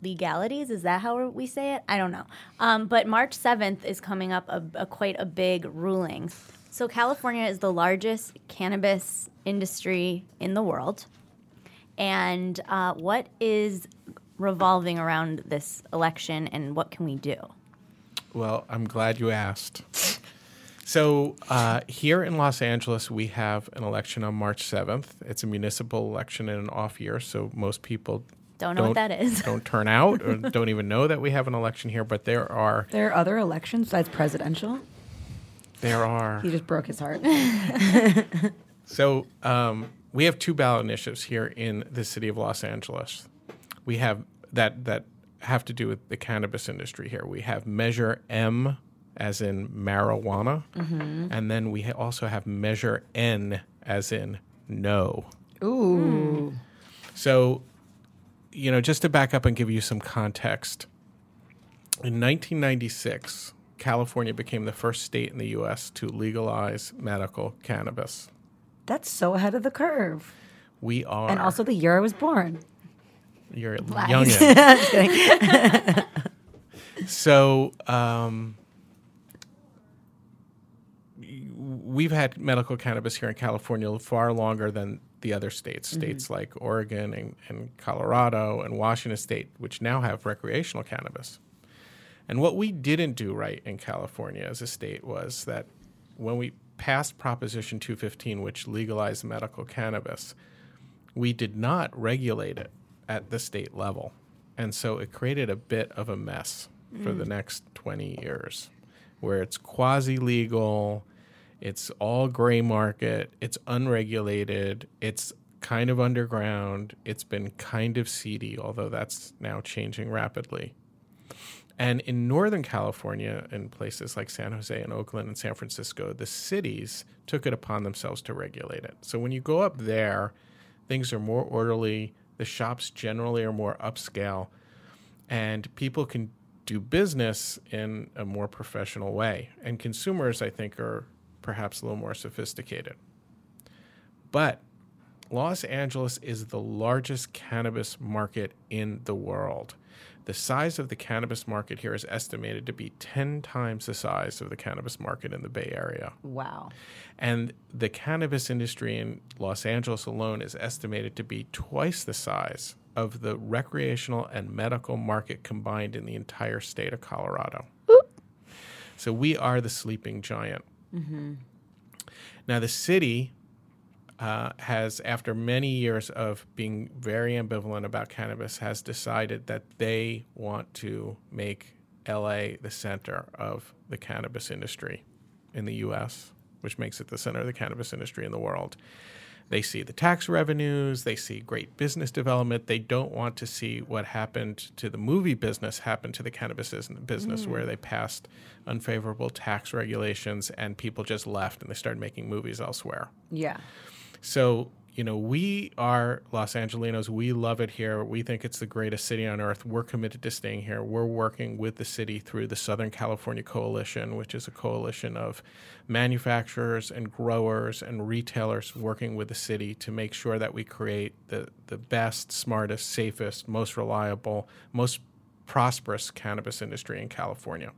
legalities. Is that how we say it? I don't know. Um, but March 7th is coming up a, a quite a big ruling. So California is the largest cannabis industry in the world. And uh, what is revolving around this election and what can we do? Well, I'm glad you asked. So, uh, here in Los Angeles, we have an election on March 7th. It's a municipal election in an off year, so most people Don't know what that is. don't turn out or don't even know that we have an election here. But there are, there are other elections besides presidential. there are. He just broke his heart. So um, we have two ballot initiatives here in the city of Los Angeles. We have that that have to do with the cannabis industry here. We have Measure M, as in marijuana, and then we ha- also have Measure N, as in no. Ooh. So, you know, just to back up and give you some context, in 1996, California became the first state in the U.S. to legalize medical cannabis. That's so ahead of the curve. We are, And also the year I was born. you're a Lies. youngin. Just kidding. so, um, we've had medical cannabis here in California far longer than the other states, Mm-hmm. states like Oregon and, and Colorado and Washington State, which now have recreational cannabis. And what we didn't do right in California as a state was that when we passed Proposition 215, which legalized medical cannabis, we did not regulate it at the state level. And so it created a bit of a mess for the next 20 years where it's quasi legal, it's all gray market, it's unregulated, it's kind of underground, it's been kind of seedy, although that's now changing rapidly. And in Northern California, in places like San Jose and Oakland and San Francisco, the cities took it upon themselves to regulate it. So when you go up there, things are more orderly, the shops generally are more upscale, and people can do business in a more professional way. And consumers, I think, are perhaps a little more sophisticated. But Los Angeles is the largest cannabis market in the world. The size of the cannabis market here is estimated to be 10 times the size of the cannabis market in the Bay Area. Wow. And the cannabis industry in Los Angeles alone is estimated to be twice the size of the recreational and medical market combined in the entire state of Colorado. So we are the sleeping giant. Now, the city uh, has, after many years of being very ambivalent about cannabis, has decided that they want to make LA the center of the cannabis industry in the US, which makes it the center of the cannabis industry in the world. They see the tax revenues, they see great business development. They don't want to see what happened to the movie business happen to the cannabis is- business, where mm. they passed unfavorable tax regulations and people just left and they started making movies elsewhere. Yeah. So, you know, we are Los Angelinos. We love it here. We think it's the greatest city on earth. We're committed to staying here. We're working with the city through the Southern California Coalition, which is a coalition of manufacturers and growers and retailers working with the city to make sure that we create the, the best, smartest, safest, most reliable, most prosperous cannabis industry in California.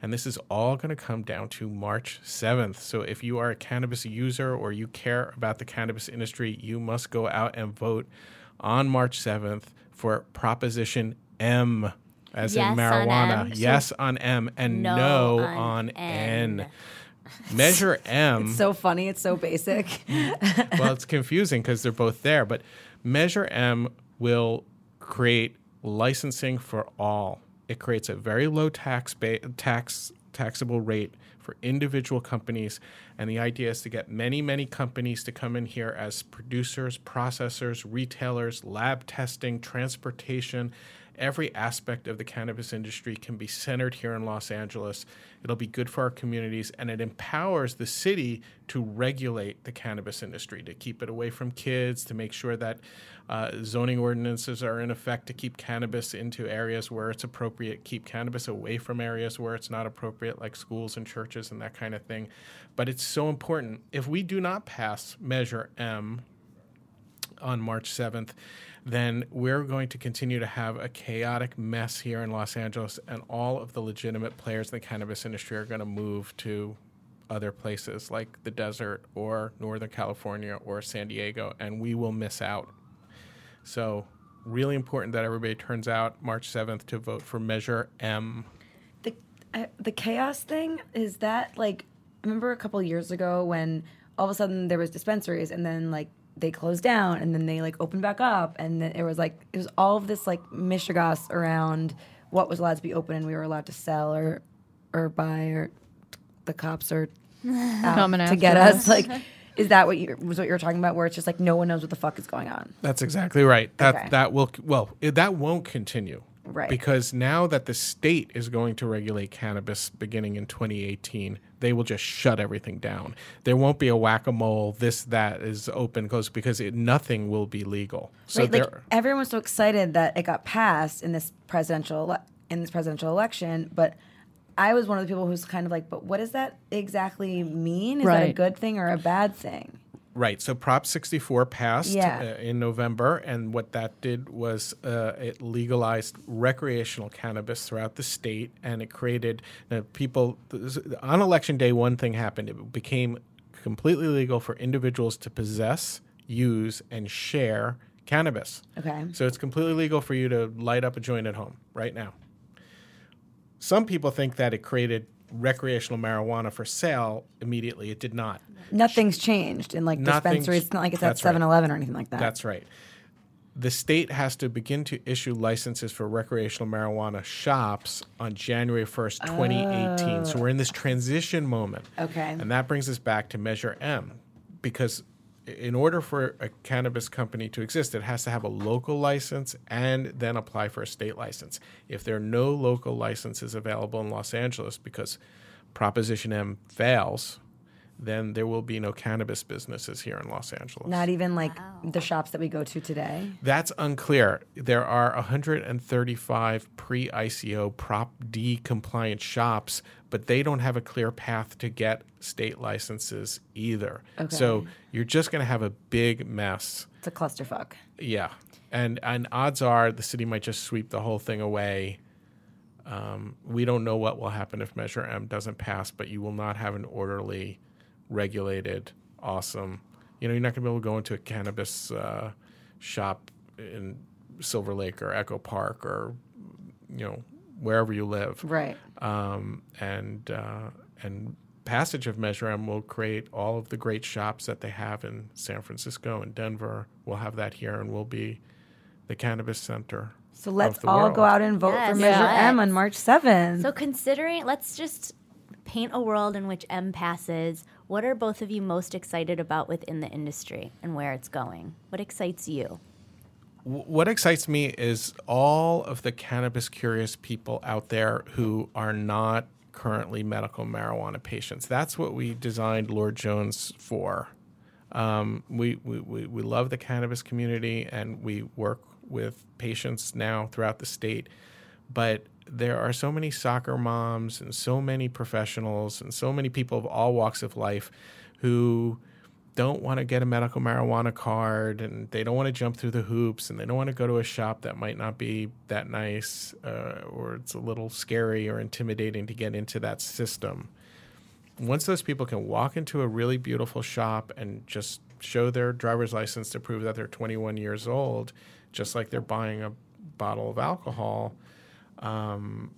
And this is all going to come down to March 7th. So if you are a cannabis user or you care about the cannabis industry, you must go out and vote on March 7th for Proposition M, as Yes in on marijuana. M. yes on M and no, No on, on N. N. Measure M. So funny. It's so basic. Mm. well, it's confusing because they're both there, but Measure M will create licensing for all. It creates a very low tax ba- tax taxable rate for individual companies, and the idea is to get many, many companies to come in here as producers, processors, retailers, lab testing, transportation. Every aspect of the cannabis industry can be centered here in Los Angeles. It'll be good for our communities, and it empowers the city to regulate the cannabis industry, to keep it away from kids, to make sure that uh, zoning ordinances are in effect to keep cannabis into areas where it's appropriate, keep cannabis away from areas where it's not appropriate, like schools and churches and that kind of thing. But it's so important. If we do not pass Measure M, on March 7th, then we're going to continue to have a chaotic mess here in Los Angeles, and all of the legitimate players in the cannabis industry are going to move to other places like the desert or Northern California or San Diego, and we will miss out. So, really important that everybody turns out March 7th to vote for Measure M. the uh, the chaos thing is that like remember a couple years ago when all of a sudden there was dispensaries and then like they closed down and then they like opened back up and then it was like it was all of this like mishigas around what was allowed to be open and we were allowed to sell or or buy or the cops are out Coming to get us us. like is that what you was what you were talking about where it's just like no one knows what the fuck is going on That's exactly right. That Okay. that will well it, that won't continue. Right. Because now that the state is going to regulate cannabis beginning in 2018, they will just shut everything down. There won't be a whack-a-mole. This that is open goes because it, nothing will be legal. So right, like everyone was so excited that it got passed in this presidential ele- in this presidential election, but I was one of the people who's kind of like, but what does that exactly mean? Is that a good thing or a bad thing? Right. So Prop 64 passed Yeah. uh, in November, and what that did was uh, it legalized recreational cannabis throughout the state, and it created uh, people. On election day, one thing happened: it became completely legal for individuals to possess, use, and share cannabis. Okay. So it's completely legal for you to light up a joint at home right now. Some people think that it created recreational marijuana for sale immediately. It did not. Nothing's changed in like Nothing's- dispensaries. It's not like it's at that's right. 7 Eleven or anything like that. That's right. The state has to begin to issue licenses for recreational marijuana shops on January 1st, 2018. So we're in this transition moment. Okay. And that brings us back to Measure M because in order for a cannabis company to exist, it has to have a local license and then apply for a state license. If there are no local licenses available in Los Angeles because Proposition M fails, then there will be no cannabis businesses here in Los Angeles. Not even like the shops that we go to today. That's unclear. There are 135 pre ICO Prop D compliant shops, but they don't have a clear path to get state licenses either. Okay. So you're just going to have a big mess. It's a clusterfuck. Yeah. And, and odds are the city might just sweep the whole thing away. Um, we don't know what will happen if Measure M doesn't pass, but you will not have an orderly, regulated, awesome. You know, you're not going to be able to go into a cannabis uh, shop in Silver Lake or Echo Park or, you know, wherever you live. Right. Um, and uh, and passage of Measure M will create all of the great shops that they have in San Francisco and Denver. We'll have that here, and we'll be the cannabis center. So let's of the all world. go out and vote Yes, for Measure let's. M on March 7th. So considering, let's just paint a world in which M passes. What are both of you most excited about within the industry and where it's going? What excites you? What excites me is all of the cannabis curious people out there who are not currently medical marijuana patients. That's what we designed Lord Jones for. Um, we, we, we, we love the cannabis community and we work with patients now throughout the state. But there are so many soccer moms and so many professionals and so many people of all walks of life who don't want to get a medical marijuana card and they don't want to jump through the hoops and they don't want to go to a shop that might not be that nice uh, or it's a little scary or intimidating to get into that system. Once those people can walk into a really beautiful shop and just show their driver's license to prove that they're 21 years old, just like they're buying a bottle of alcohol, um,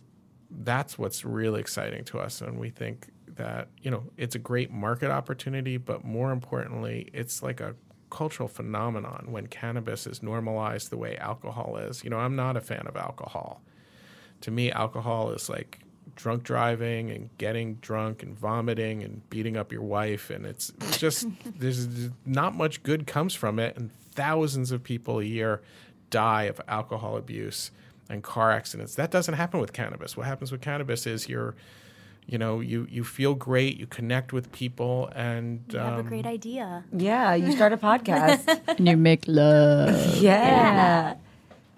that's what's really exciting to us. And we think that, you know, it's a great market opportunity, but more importantly, it's like a cultural phenomenon when cannabis is normalized the way alcohol is. You know, I'm not a fan of alcohol. To me, alcohol is like drunk driving and getting drunk and vomiting and beating up your wife and it's it's just there's not much good comes from it and thousands of people a year die of alcohol abuse and car accidents that doesn't happen with cannabis what happens with cannabis is you're you know you you feel great you connect with people and You have a um, great idea. yeah, you start a podcast. and you make love. yeah.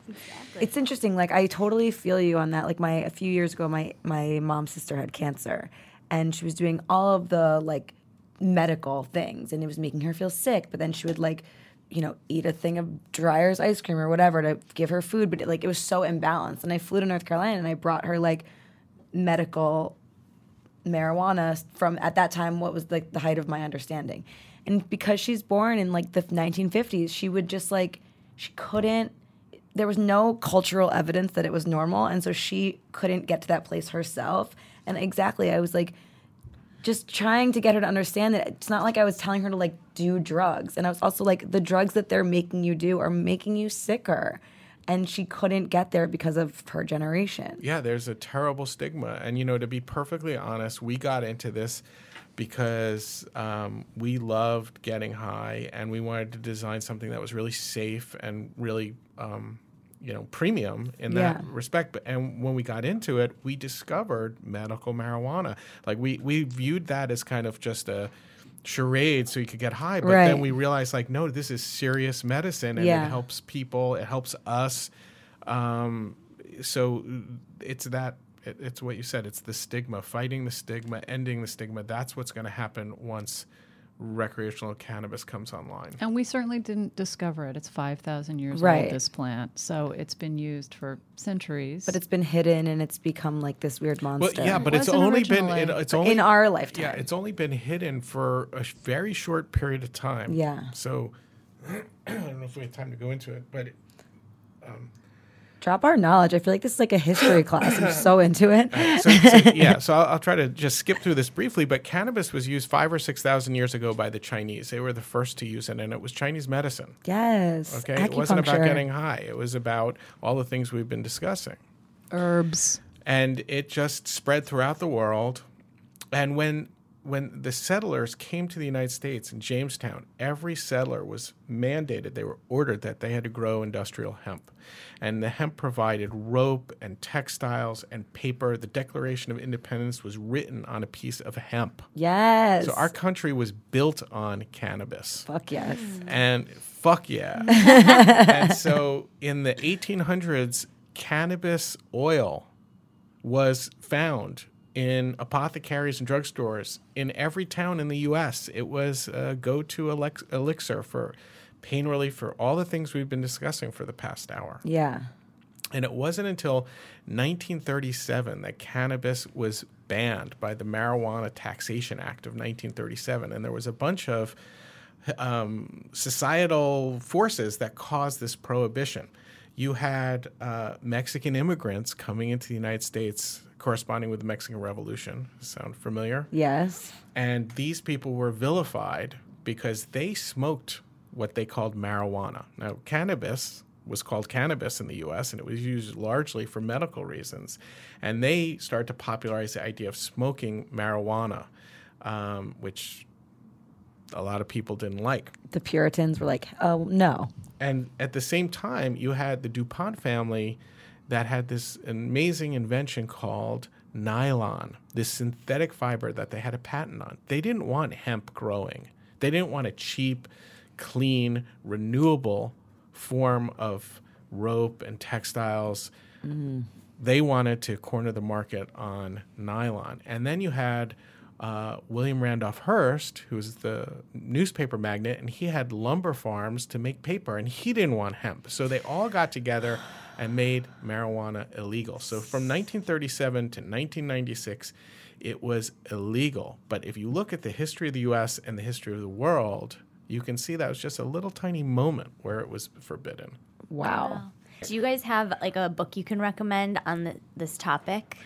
exactly. It's interesting. Like I totally feel you on that. Like my a few years ago, my my mom's sister had cancer, and she was doing all of the like medical things, and it was making her feel sick. But then she would like, you know, eat a thing of Dreyer's ice cream or whatever to give her food. But it, like it was so imbalanced. And I flew to North Carolina and I brought her like medical marijuana from at that time what was like the height of my understanding and because she's born in like the 1950s she would just like she couldn't there was no cultural evidence that it was normal and so she couldn't get to that place herself and exactly i was like just trying to get her to understand that it's not like i was telling her to like do drugs and i was also like the drugs that they're making you do are making you sicker and she couldn't get there because of her generation yeah, there's a terrible stigma. And, you know, to be perfectly honest, we got into this because um, we loved getting high and we wanted to design something that was really safe and really, um, you know, premium in that Yeah. respect. But, and when we got into it, we discovered medical marijuana. Like, we, we viewed that as kind of just a charade so you could get high. But then we realized, like, no, this is serious medicine and Yeah. it helps people, it helps us. Um, so it's that it, it's what you said it's the stigma fighting the stigma ending the stigma that's what's going to happen once recreational cannabis comes online. And we certainly didn't discover it. It's 5,000 years Right. old, this plant. So it's been used for centuries. But it's been hidden and it's become like this weird Well, monster. yeah, but it's only been it, it's only in our lifetime. yeah, it's only been hidden for a very short period of time. Yeah. So I don't know if we have time to go into it, but um, Drop our knowledge. I feel like this is like a history class. I'm so into it. so, so, yeah, so I'll, I'll try to just skip through this briefly. But cannabis was used five or six thousand years ago by the Chinese. They were the first to use it, and it was Chinese medicine. Yes. Okay, it wasn't about getting high. It was about all the things we've been discussing. herbs. and it just spread throughout the world. And when when the settlers came to the United States in Jamestown, every settler was mandated, they were ordered that they had to grow industrial hemp. And the hemp provided rope and textiles and paper. The Declaration of Independence was written on a piece of hemp. Yes. So our country was built on cannabis. Fuck yes. And fuck yeah. and so in the 1800s, cannabis oil was found in apothecaries and drugstores in every town in the US. It was a go to elix- elixir for pain relief, for all the things we've been discussing for the past hour. Yeah. And it wasn't until 1937 that cannabis was banned by the Marijuana Taxation Act of 1937. And there was a bunch of um, societal forces that caused this prohibition. You had uh, Mexican immigrants coming into the United States corresponding with the Mexican Revolution. Sound familiar? Yes. And these people were vilified because they smoked what they called marijuana. Now, cannabis was called cannabis in the US and it was used largely for medical reasons. And they started to popularize the idea of smoking marijuana, um, which a lot of people didn't like. The Puritans were like, oh, no. And at the same time, you had the DuPont family that had this amazing invention called nylon, this synthetic fiber that they had a patent on. They didn't want hemp growing, they didn't want a cheap, clean, renewable form of rope and textiles. They wanted to corner the market on nylon. And then you had uh, William Randolph Hearst, who was the newspaper magnate, and he had lumber farms to make paper, and he didn't want hemp. So they all got together and made marijuana illegal. So from 1937 to 1996, it was illegal. But if you look at the history of the US and the history of the world, you can see that was just a little tiny moment where it was forbidden. Wow. Do you guys have like a book you can recommend on the, this topic?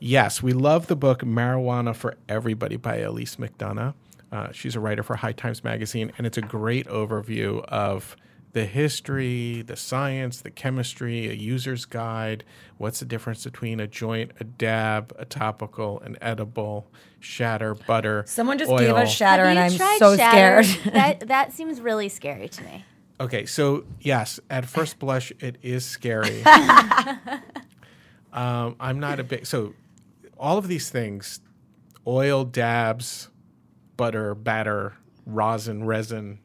Yes, we love the book Marijuana for Everybody by Elise McDonough. Uh, she's a writer for High Times Magazine, and it's a great overview of the history, the science, the chemistry, a user's guide. What's the difference between a joint, a dab, a topical, an edible, shatter, butter? Someone just oil. gave us shatter, and I'm so Shatter? scared. that that seems really scary to me. Okay, so yes, at first blush, it is scary. um, I'm not a big so all of these things, oil, dabs, butter, batter, rosin, resin.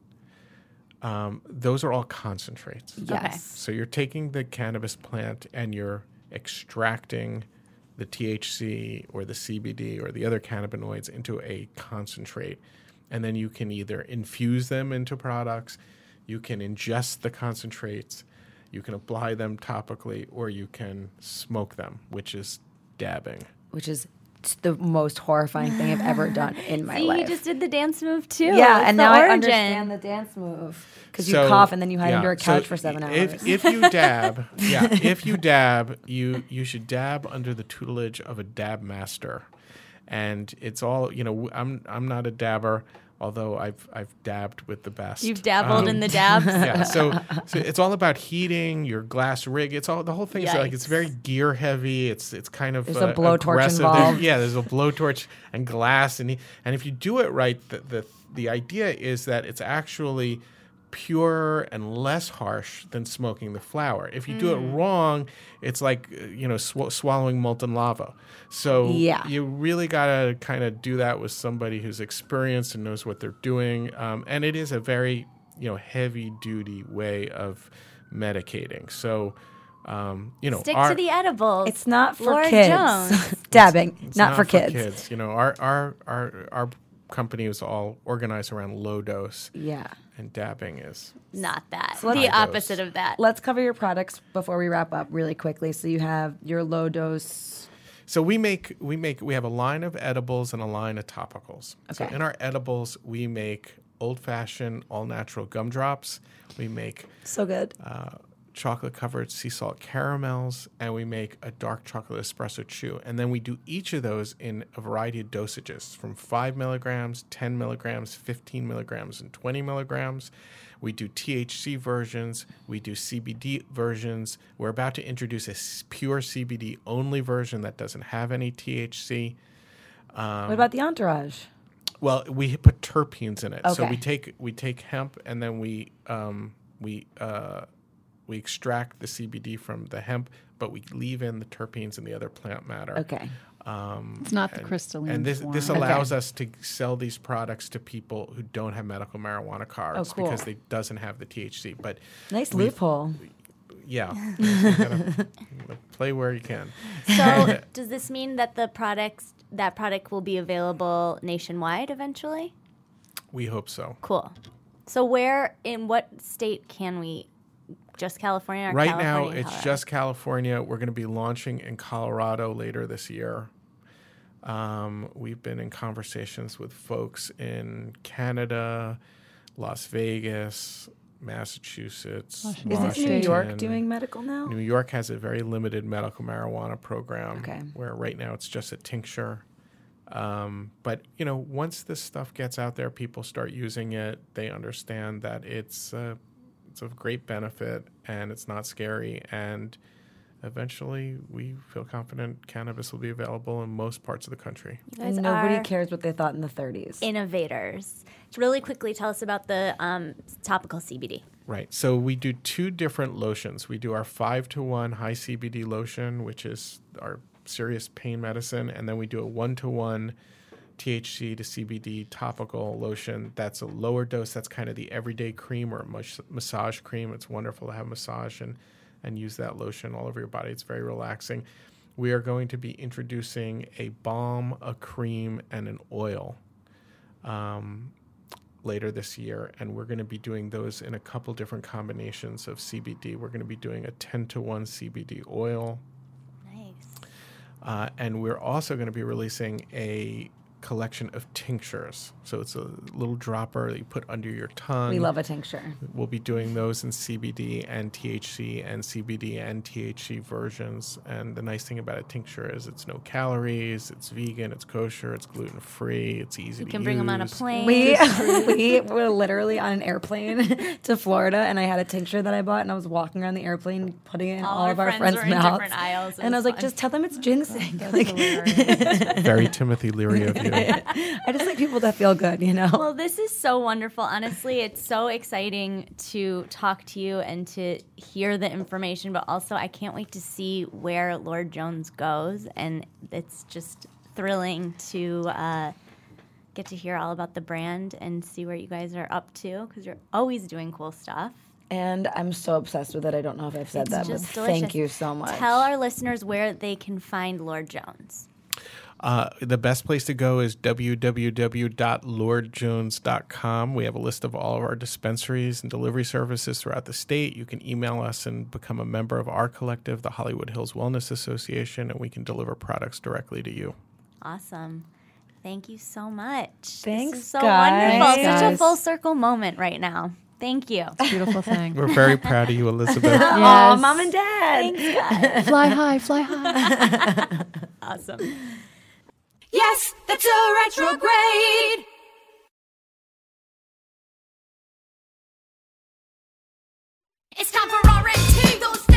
Um, those are all concentrates. yes. So you're taking the cannabis plant and you're extracting the THC or the CBD or the other cannabinoids into a concentrate. And then you can either infuse them into products, you can ingest the concentrates, you can apply them topically, or you can smoke them, which is dabbing. Which is the most horrifying thing I've ever done in my See, life. you just did the dance move too. yeah, It's and the now I understand the dance move because you So, cough and then you hide yeah, under a so couch for seven hours. If, if you dab, yeah, if you dab, you you should dab under the tutelage of a dab master, and it's all you know. I'm I'm not a dabber, although I've I've dabbed with the best. You've dabbled Um, in the dabs. yeah, so, so it's all about heating your glass rig. It's all the whole thing is like it's very gear heavy. It's it's kind of There's a uh, blowtorch aggressive. There- involved. yeah, there's a blowtorch and glass, and and if you do it right, the the the idea is that it's actually pure and less harsh than smoking the flower. If you do it Mm. wrong, it's like uh, you know sw- swallowing molten lava. So Yeah. you really gotta kind of do that with somebody who's experienced and knows what they're doing. Um, and it is a very you know heavy duty way of medicating. So um, you know Stick our- to the edibles. it's not for Laura kids. Jones. Dabbing, it's not, for kids. You know, our our our our company is all organized around low dose, Yeah. and dabbing is Not that. let's- the High dose. opposite of that. Let's cover your products before we wrap up really quickly. So you have your low dose. So we make we make we have a line of edibles and a line of topicals. So Okay. in our edibles, we make old fashioned all natural gumdrops. We make So good. uh, chocolate covered sea salt caramels, and we make a dark chocolate espresso chew. And then we do each of those in a variety of dosages from 5 milligrams, 10 milligrams, 15 milligrams, and 20 milligrams. We do THC versions, we do CBD versions. We're about to introduce a pure CBD only version that doesn't have any THC. what about the entourage? Well, we put terpenes in it. So we take we take hemp and then we um, we uh, we extract the CBD from the hemp, but we leave in the terpenes and the other plant matter. Okay. Um, It's not the and- crystalline And this this form. allows us to sell these products to people who don't have medical marijuana cards Oh, cool. because they doesn't have the THC. But Nice loophole. yeah, play where you can. So, does this mean that the products that product will be available nationwide eventually? We hope so. Cool. So, where in what state can we? Just California. Or right California now it's Colorado? just california we're going to be launching in colorado later this year um, we've been in conversations with folks in canada las vegas massachusetts Washington Isn't New York doing medical now? new york has a very limited medical marijuana program Okay. where right now it's just a tincture um, but you know once this stuff gets out there people start using it they understand that it's uh, it's of great benefit and it's not scary and eventually we feel confident cannabis will be available in most parts of the country You guys And nobody are cares what they thought in the 30s. innovators. Really quickly, tell us about the um, topical CBD. right so we do two different lotions we do our five to one high cbd lotion which is our serious pain medicine and then we do a one to one THC to CBD topical lotion. That's a lower dose. That's kind of the everyday cream or mas- massage cream. It's wonderful to have massage and, and use that lotion all over your body. It's very relaxing. We are going to be introducing a balm, a cream, and an oil um, later this year. And we're going to be doing those in a couple different combinations of CBD. We're going to be doing a 10 to 1 CBD oil. Nice. Uh, and we're also going to be releasing a collection of tinctures. So it's a little dropper that you put under your tongue. we love a tincture. We'll be doing those in CBD and THC and CBD and THC versions. And the nice thing about a tincture is it's no calories, it's vegan, it's kosher, it's gluten free, it's easy You can bring them on a plane. We we were literally on an airplane to Florida, and I had a tincture that I bought, and I was walking around the airplane, putting it in all, our of our friends friends' mouths. aisles. And I was was like, just tell them it's oh, ginseng. That's Like. Very Timothy Leary of you. I just like people that feel good, you know. Well, this is so wonderful. Honestly, it's so exciting to talk to you and to hear the information, but also I can't wait to see where Lord Jones goes. And it's just thrilling to uh, get to hear all about the brand and see where you guys are up to because you're always doing cool stuff. And I'm so obsessed with it. I don't know if I've said It's that, but just thank you so much. Tell our listeners where they can find Lord Jones. Uh, the best place to go is www.lordjones.com. We have a list of all of our dispensaries and delivery services throughout the state. You can email us and become a member of our collective, the Hollywood Hills Wellness Association, and we can deliver products directly to you. Awesome. Thank you so much. Thanks, this is so guys. wonderful. Thanks, Such a full circle moment right now. Thank you. Beautiful thing. We're very proud of you, Elizabeth. Aw, Yes. mom and dad. Thanks, guys. fly high, fly high. awesome. Yes, that's a retrograde. It's time for R&T, those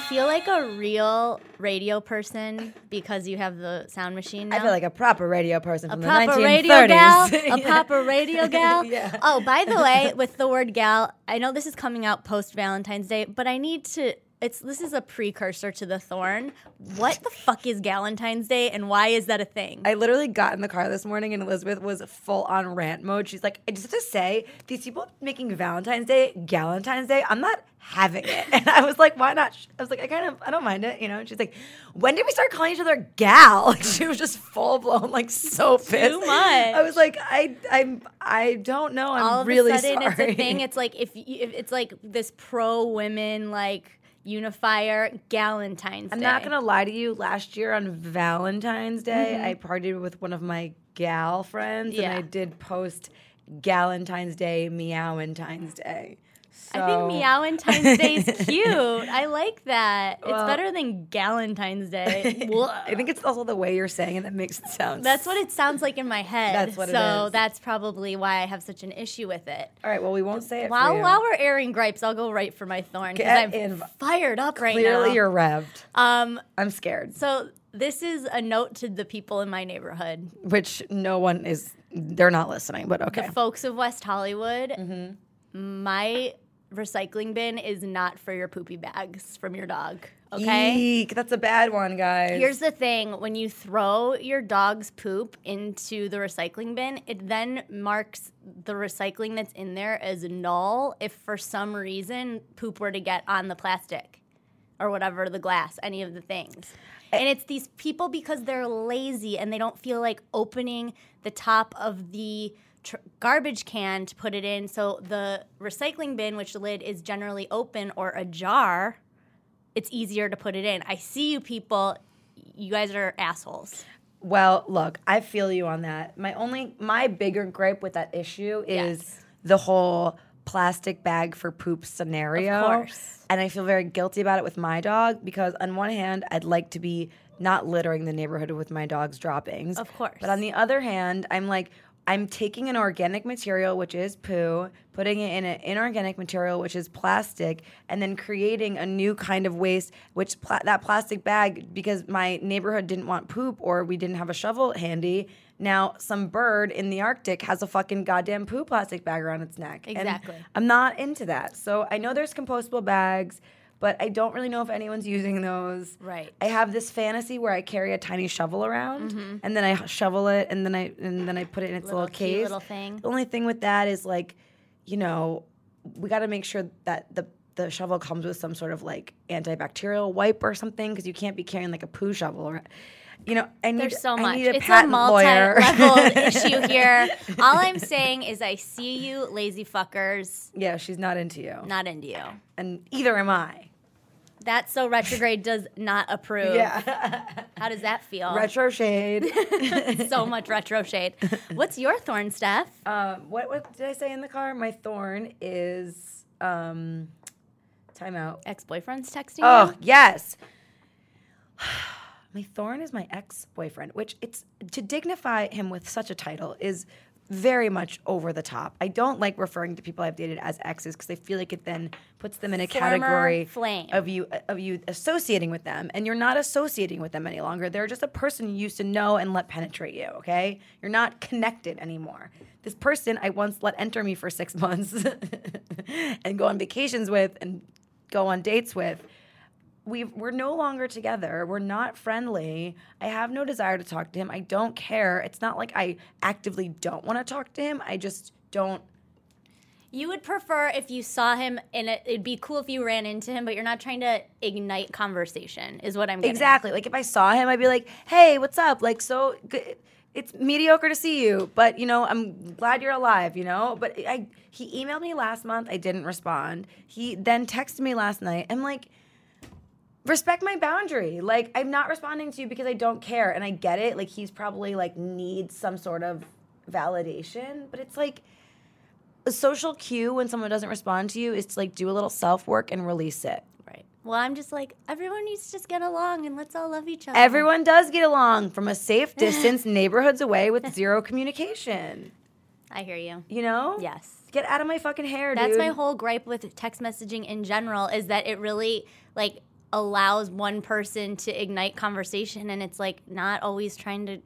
feel like a real radio person because you have the sound machine now? I feel like a proper radio person a from the proper 1930s. radio gal. A proper radio gal. Yeah. Oh, by the way, with the word gal, I know this is coming out post Valentine's Day, but I need to it's this is a precursor to the thorn. What the fuck is Galentine's Day and why is that a thing? I literally got in the car this morning and Elizabeth was full on rant mode. She's like, I just have to say, these people making Valentine's Day, Galentine's Day, I'm not having it. And I was like, why not? I was like, I kind of, I don't mind it, you know? And she's like, when did we start calling each other gal? Like she was just full blown, like so pissed. Too much. I was like, I, I'm, I don't know. I'm All of really a sudden, sorry. it's a thing. It's like if, you, if it's like this pro women like unifier Galentine's Day. I'm not gonna lie to you. Last year on Valentine's Day, Mm-hmm. I partied with one of my gal friends, Yeah. and I did post Galentine's Day, Meowentine's Day. I think Meowentine's Day is cute. I like that. Well- it's better than Galentine's Day. I think it's also the way you're saying it that makes it sound. That's what it sounds like in my head. That's what it so that's probably why I have such an issue with it. All right. Well, we won't say it. While while we're airing gripes, I'll go right for my thorn because I'm in- fired up right now. clearly you're revved. um. I'm scared. So this is a note to the people in my neighborhood, Which no one is. They're not listening, but okay. the folks of West Hollywood. Mm-hmm. My recycling bin is not for your poopy bags from your dog. Okay. Eek, that's a bad one, guys. Here's the thing when you throw your dog's poop into the recycling bin, it then marks the recycling that's in there as null if for some reason poop were to get on the plastic or whatever, the glass, any of the things. Eh. And it's these people because they're lazy and they don't feel like opening the top of the tr- garbage can to put it in. So the recycling bin, which the lid is generally open or ajar, it's easier to put it in. I see you people. You guys are assholes. Well, look, I feel you on that. My only, my bigger gripe with that issue is Yes. the whole plastic bag for poop scenario. Of course. And I feel very guilty about it with my dog because, on one hand, I'd like to be not littering the neighborhood with my dog's droppings. Of course. But on the other hand, I'm like, I'm taking an organic material, which is poo, putting it in an inorganic material, which is plastic, and then creating a new kind of waste, which pla- that plastic bag, because my neighborhood didn't want poop or we didn't have a shovel handy. Now, some bird in the Arctic has a fucking goddamn poo plastic bag around its neck. And Exactly. I'm not into that. So I know there's compostable bags, but I don't really know if anyone's using those. Right. I have this fantasy where I carry a tiny shovel around, Mm-hmm. and then I shovel it, and then I and then I put it in its Little little, case. little thing. The only thing with that is like, you know, we got to make sure that the the shovel comes with some sort of like antibacterial wipe or something because you can't be carrying like a poo shovel. Or, you know, I need There's so I much. need a It's a patent lawyer. multi-level issue here. All I'm saying is I see you lazy fuckers. yeah, she's not into you, Not into you. and either am I. That's so retrograde does not approve. Yeah, How does that feel? retro shade. so much retro shade. What's your thorn, Steph? Um, what what did I say in the car? My thorn is um, timeout. Ex boyfriend's texting Oh you? yes. my thorn is my ex boyfriend, which it's to dignify him with such a title is very much over the top. I don't like referring to people I've dated as exes because I feel like it then puts them in a Former category flame. of you of you associating with them, and you're not associating with them any longer. They're just a person you used to know and let penetrate you. Okay, you're not connected anymore. This person I once let enter me for six months and go on vacations with and go on dates with we we're no longer together. We're not friendly. I have no desire to talk to him. I don't care. It's not like I actively don't want to talk to him. I just don't. You would prefer if you saw him and it, it'd be cool if you ran into him, but you're not trying to ignite conversation, is what I'm getting. Exactly. Like if I saw him, I'd be like, "Hey, what's up?" Like so good. It's mediocre to see you, but you know, I'm glad you're alive, you know? But I he emailed me last month, I didn't respond. He then texted me last night. I'm like, respect my boundary. Like I'm not responding to you because I don't care and I get it. Like he's probably like needs some sort of validation, but it's like a social cue when someone doesn't respond to you is to like do a little self work and release it. Right. Well, I'm just like, everyone needs to just get along and let's all love each other. Everyone does get along from a safe distance, neighborhoods away with zero communication. I hear you. You know? Yes. Get out of my fucking hair, That's dude. my whole gripe with text messaging in general is that it really like allows one person to ignite conversation and it's like not always trying to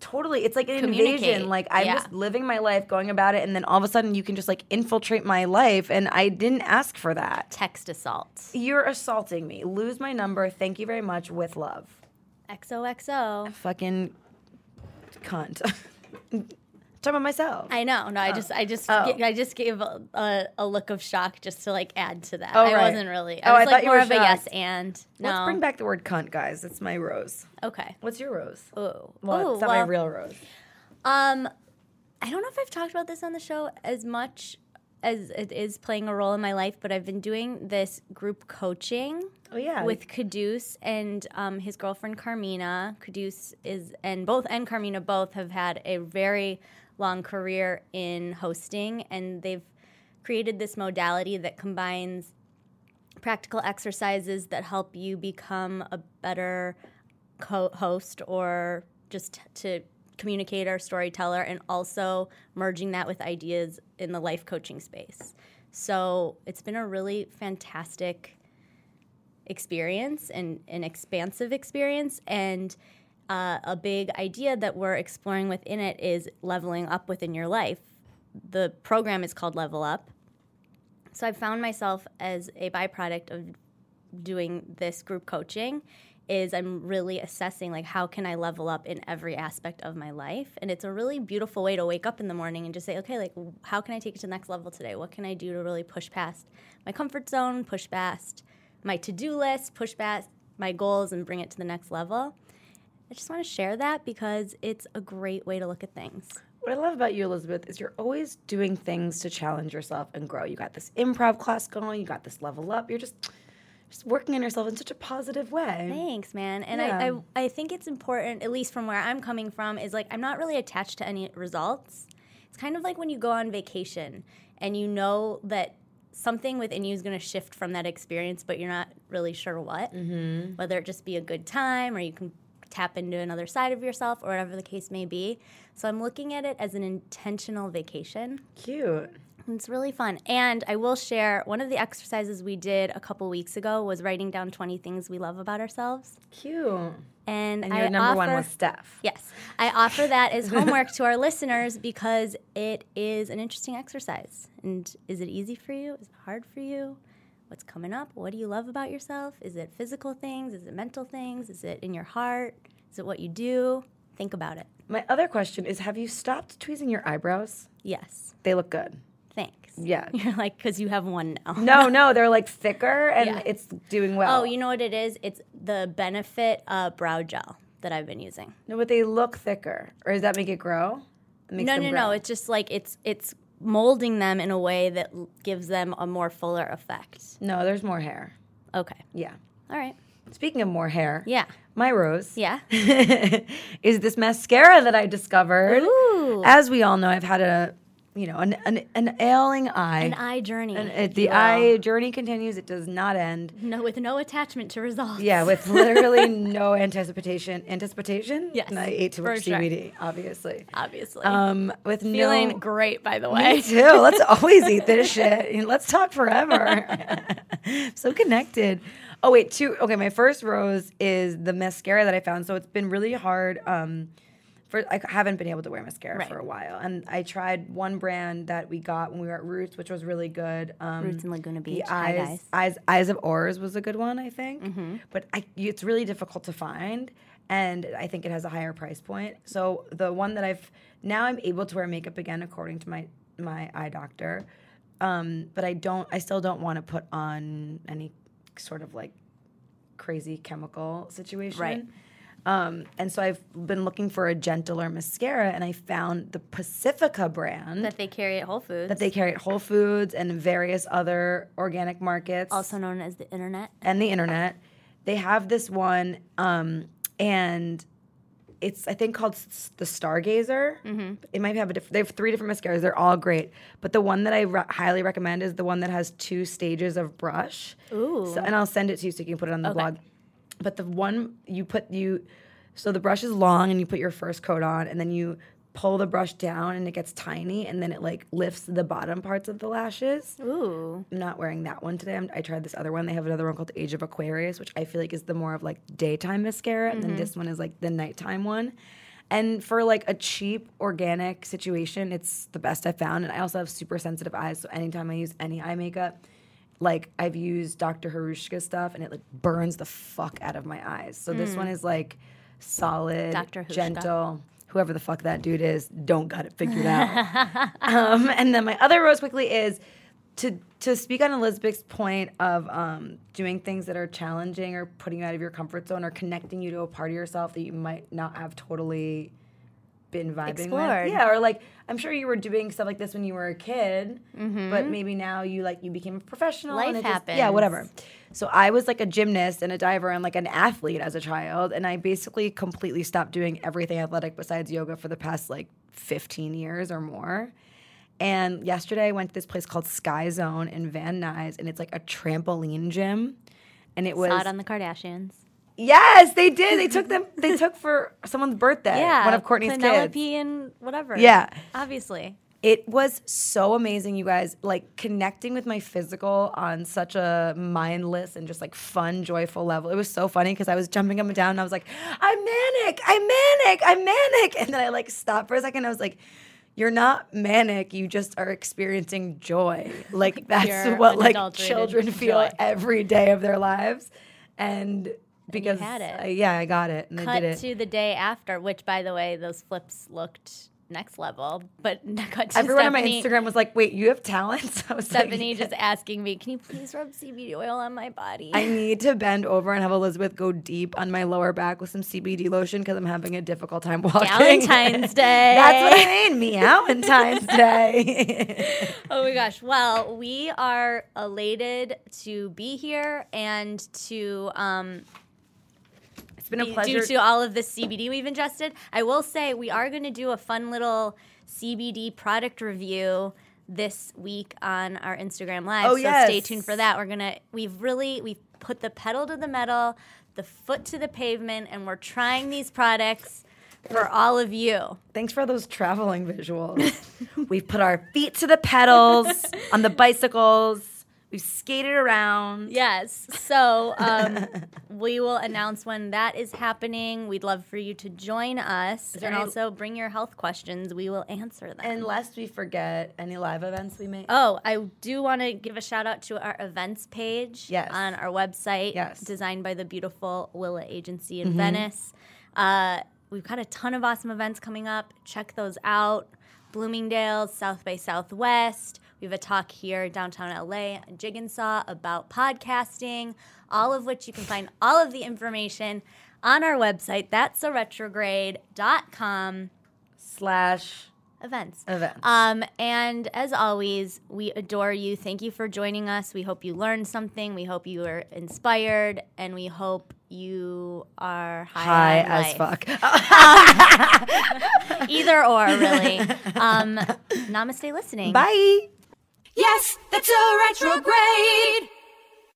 totally. It's like an invasion. Like i'm Yeah. just living my life going about it and then all of a sudden you can just like infiltrate my life and i didn't ask for that. Text assault. you're assaulting me. Lose my number. Thank you very much. With love. XOXO. fucking cunt talking about myself I know. No, I just, I just, Oh. I just gave a, a, a look of shock just to like add to that. Oh, I wasn't really. Oh, I I was thought like you more were of a yes and. No. let's bring back the word cunt guys it's my rose Okay. what's your rose Oh, well Ooh, it's not my well, real rose Um, I don't know if I've talked about this on the show as much as it is playing a role in my life, but I've been doing this group coaching. Oh, yeah. with Caduce and um, his girlfriend Carmina. Caduce is and both and Carmina both have had a very long career in hosting, and they've created this modality that combines practical exercises that help you become a better co- host or just to communicate communicator, storyteller, and also merging that with ideas in the life coaching space. So it's been a really fantastic experience and an expansive experience. And uh, a big idea that we're exploring within it is leveling up within your life. The program is called Level Up. So I found myself as a byproduct of doing this group coaching is I'm really assessing like how can I level up in every aspect of my life and it's a really beautiful way to wake up in the morning and just say okay like how can I take it to the next level today what can I do to really push past my comfort zone push past my to-do list push past my goals and bring it to the next level I just want to share that because it's a great way to look at things What I love about you, Elizabeth, is you're always doing things to challenge yourself and grow. You got this improv class going, you got this level up. You're just just working on yourself in such a positive way. Thanks, man. And Yeah. I, I, I think it's important, at least from where I'm coming from, is like I'm not really attached to any results. It's kind of like when you go on vacation and you know that something within you is going to shift from that experience, but you're not really sure what. Mm-hmm. Whether it just be a good time or you can tap into another side of yourself or whatever the case may be. So I'm looking at it as an intentional vacation. Cute. It's really fun. And I will share one of the exercises we did a couple weeks ago was writing down 20 things we love about ourselves. Cute. And, And I your number one was Steph. Yes. I offer that as homework to our listeners because it is an interesting exercise. And is it easy for you? Is it hard for you? What's coming up? What do you love about yourself? Is it physical things? Is it mental things? Is it in your heart? Is it what you do? Think about it. My other question is have you stopped tweezing your eyebrows? Yes. They look good. Thanks. Yeah. You're like, because you have one now. No, no, they're like thicker and Yeah. it's doing well. Oh, you know what it is? It's the Benefit uh, brow gel that I've been using. No, but they look thicker. Or does that make it grow? It No, no, grow. no. It's just like it's it's molding them in a way that l- gives them a more fuller effect. No, there's more hair. Okay. Yeah. All right. Speaking of more hair, Yeah. my rose Yeah. is this mascara that I discovered. Ooh. As we all know, I've had a, you know, an an, an ailing eye. An eye journey. It, the eye journey continues. It does not end. No, with no attachment to results. Yeah, with literally no anticipation. Anticipation? Yes, And I ate too much sure. CBD, obviously. Obviously. Um, with Feeling no. great, by the way. Me too. Let's always eat this shit. Let's talk forever. so connected. Oh wait, two. Okay, my first rose is the mascara that I found. So it's been really hard. Um, for I haven't been able to wear mascara Right. for a while, and I tried one brand that we got when we were at Roots, which was really good. Um, Roots in Laguna Beach. the Hi, eyes. Mm-hmm. eyes, eyes of Ors was a good one, I think. But I, it's really difficult to find, and I think it has a higher price point. So the one that I've now I'm able to wear makeup again, according to my my eye doctor. Um, but I don't. I still don't want to put on any sort of like crazy chemical situation. Right. Um, and so I've been looking for a gentler mascara, and I found the Pacifica brand That they carry at Whole Foods. that they carry at Whole Foods and various other organic markets also known as the internet. and the internet. They have this one, um, and it's I think called the Stargazer. Mm-hmm. It might have a different. They have three different mascaras. They're all great, but the one that I re- highly recommend is the one that has two stages of brush. Ooh. So, and I'll send it to you so you can put it on the Okay. blog. But the one you put you, so the brush is long and you put your first coat on, and then you pull the brush down and it gets tiny, and then it like lifts the bottom parts of the lashes. Ooh. I'm not wearing that one today. I'm, I tried this other one. They have another one called Age of Aquarius, which I feel like is the more of like daytime mascara, and then mm-hmm. this one is like the nighttime one. And for like a cheap organic situation, it's the best I've found. And I also have super sensitive eyes, so anytime I use any eye makeup, like I've used Dr. Hauschka stuff, and it like burns the fuck out of my eyes. So this one is like solid, Dr. Gentle. Whoever the fuck that dude is, don't got it figured out. um, and then my other rose quickly is to to speak on Elizabeth's point of um, doing things that are challenging or putting you out of your comfort zone or connecting you to a part of yourself that you might not have totally been vibing Explored. with. Yeah, or like I'm sure you were doing stuff like this when you were a kid, mm-hmm. but maybe now you like you became a professional. Life and it just- Yeah, whatever. So I was like a gymnast and a diver and like an athlete as a child, and I basically completely stopped doing everything athletic besides yoga for the past like 15 years or more. And yesterday I went to this place called Sky Zone in Van Nuys, and it's like a trampoline gym. And it was Saw it on the Kardashians. Yes, they did. They took them. They took for someone's birthday. Yeah, one of Kourtney's Penelope kids. and whatever. Yeah. obviously. It was so amazing, you guys. Like connecting with my physical on such a mindless and just like fun, joyful level. It was so funny because I was jumping up and down and I was like, I'm manic, I'm manic, I'm manic. And then I like stopped for a second. I was like, you're not manic, you just are experiencing joy. Like that's what like children feel joy. every day of their lives. And because had it. I- yeah, I got it and I Cut did it. to the day after, which, by the way, those flips looked next level. But cut to Everyone on my Instagram was like, "Wait, you have talents?" I was Stephanie like, just asking me, "Can you please rub CBD oil on my body?" I need to bend over and have Elizabeth go deep on my lower back with some CBD lotion because I'm having a difficult time walking. Valentine's Day. That's what I mean. Meowentine's Day. Oh my gosh. Well, we are elated to be here and to um, been a pleasure. due to all of the CBD we've ingested. I will say we are going to do a fun little CBD product review this week on our Instagram live. Oh, so stay tuned for that. We're gonna we've really we've put the pedal to the metal, the foot to the pavement, and we're trying these products for all of you. Thanks for those traveling visuals. We've put our feet to the pedals on the bicycles. We've skated around. Yes. So um, we will announce when that is happening. We'd love for you to join us and any- also bring your health questions. We will answer them. And lest we forget any live events we make. Oh, I do want to give a shout out to our events page Yes. on our website, Yes. Mm-hmm. designed by the beautiful Willa Agency in Venice. Uh, we've got a ton of awesome events coming up. Check those out. Bloomingdale's, South by Southwest. We have a talk here downtown LA, Jigginsaw, about podcasting, all of which you can find all of the information on our website. That's a retrograde.com Slash events. events. Um, and as always, we adore you. Thank you for joining us. We hope you learned something. We hope you were inspired, and we hope you are high, High as fuck. Either or, really. Um, namaste, listening. Bye. Yes, that's a retrograde.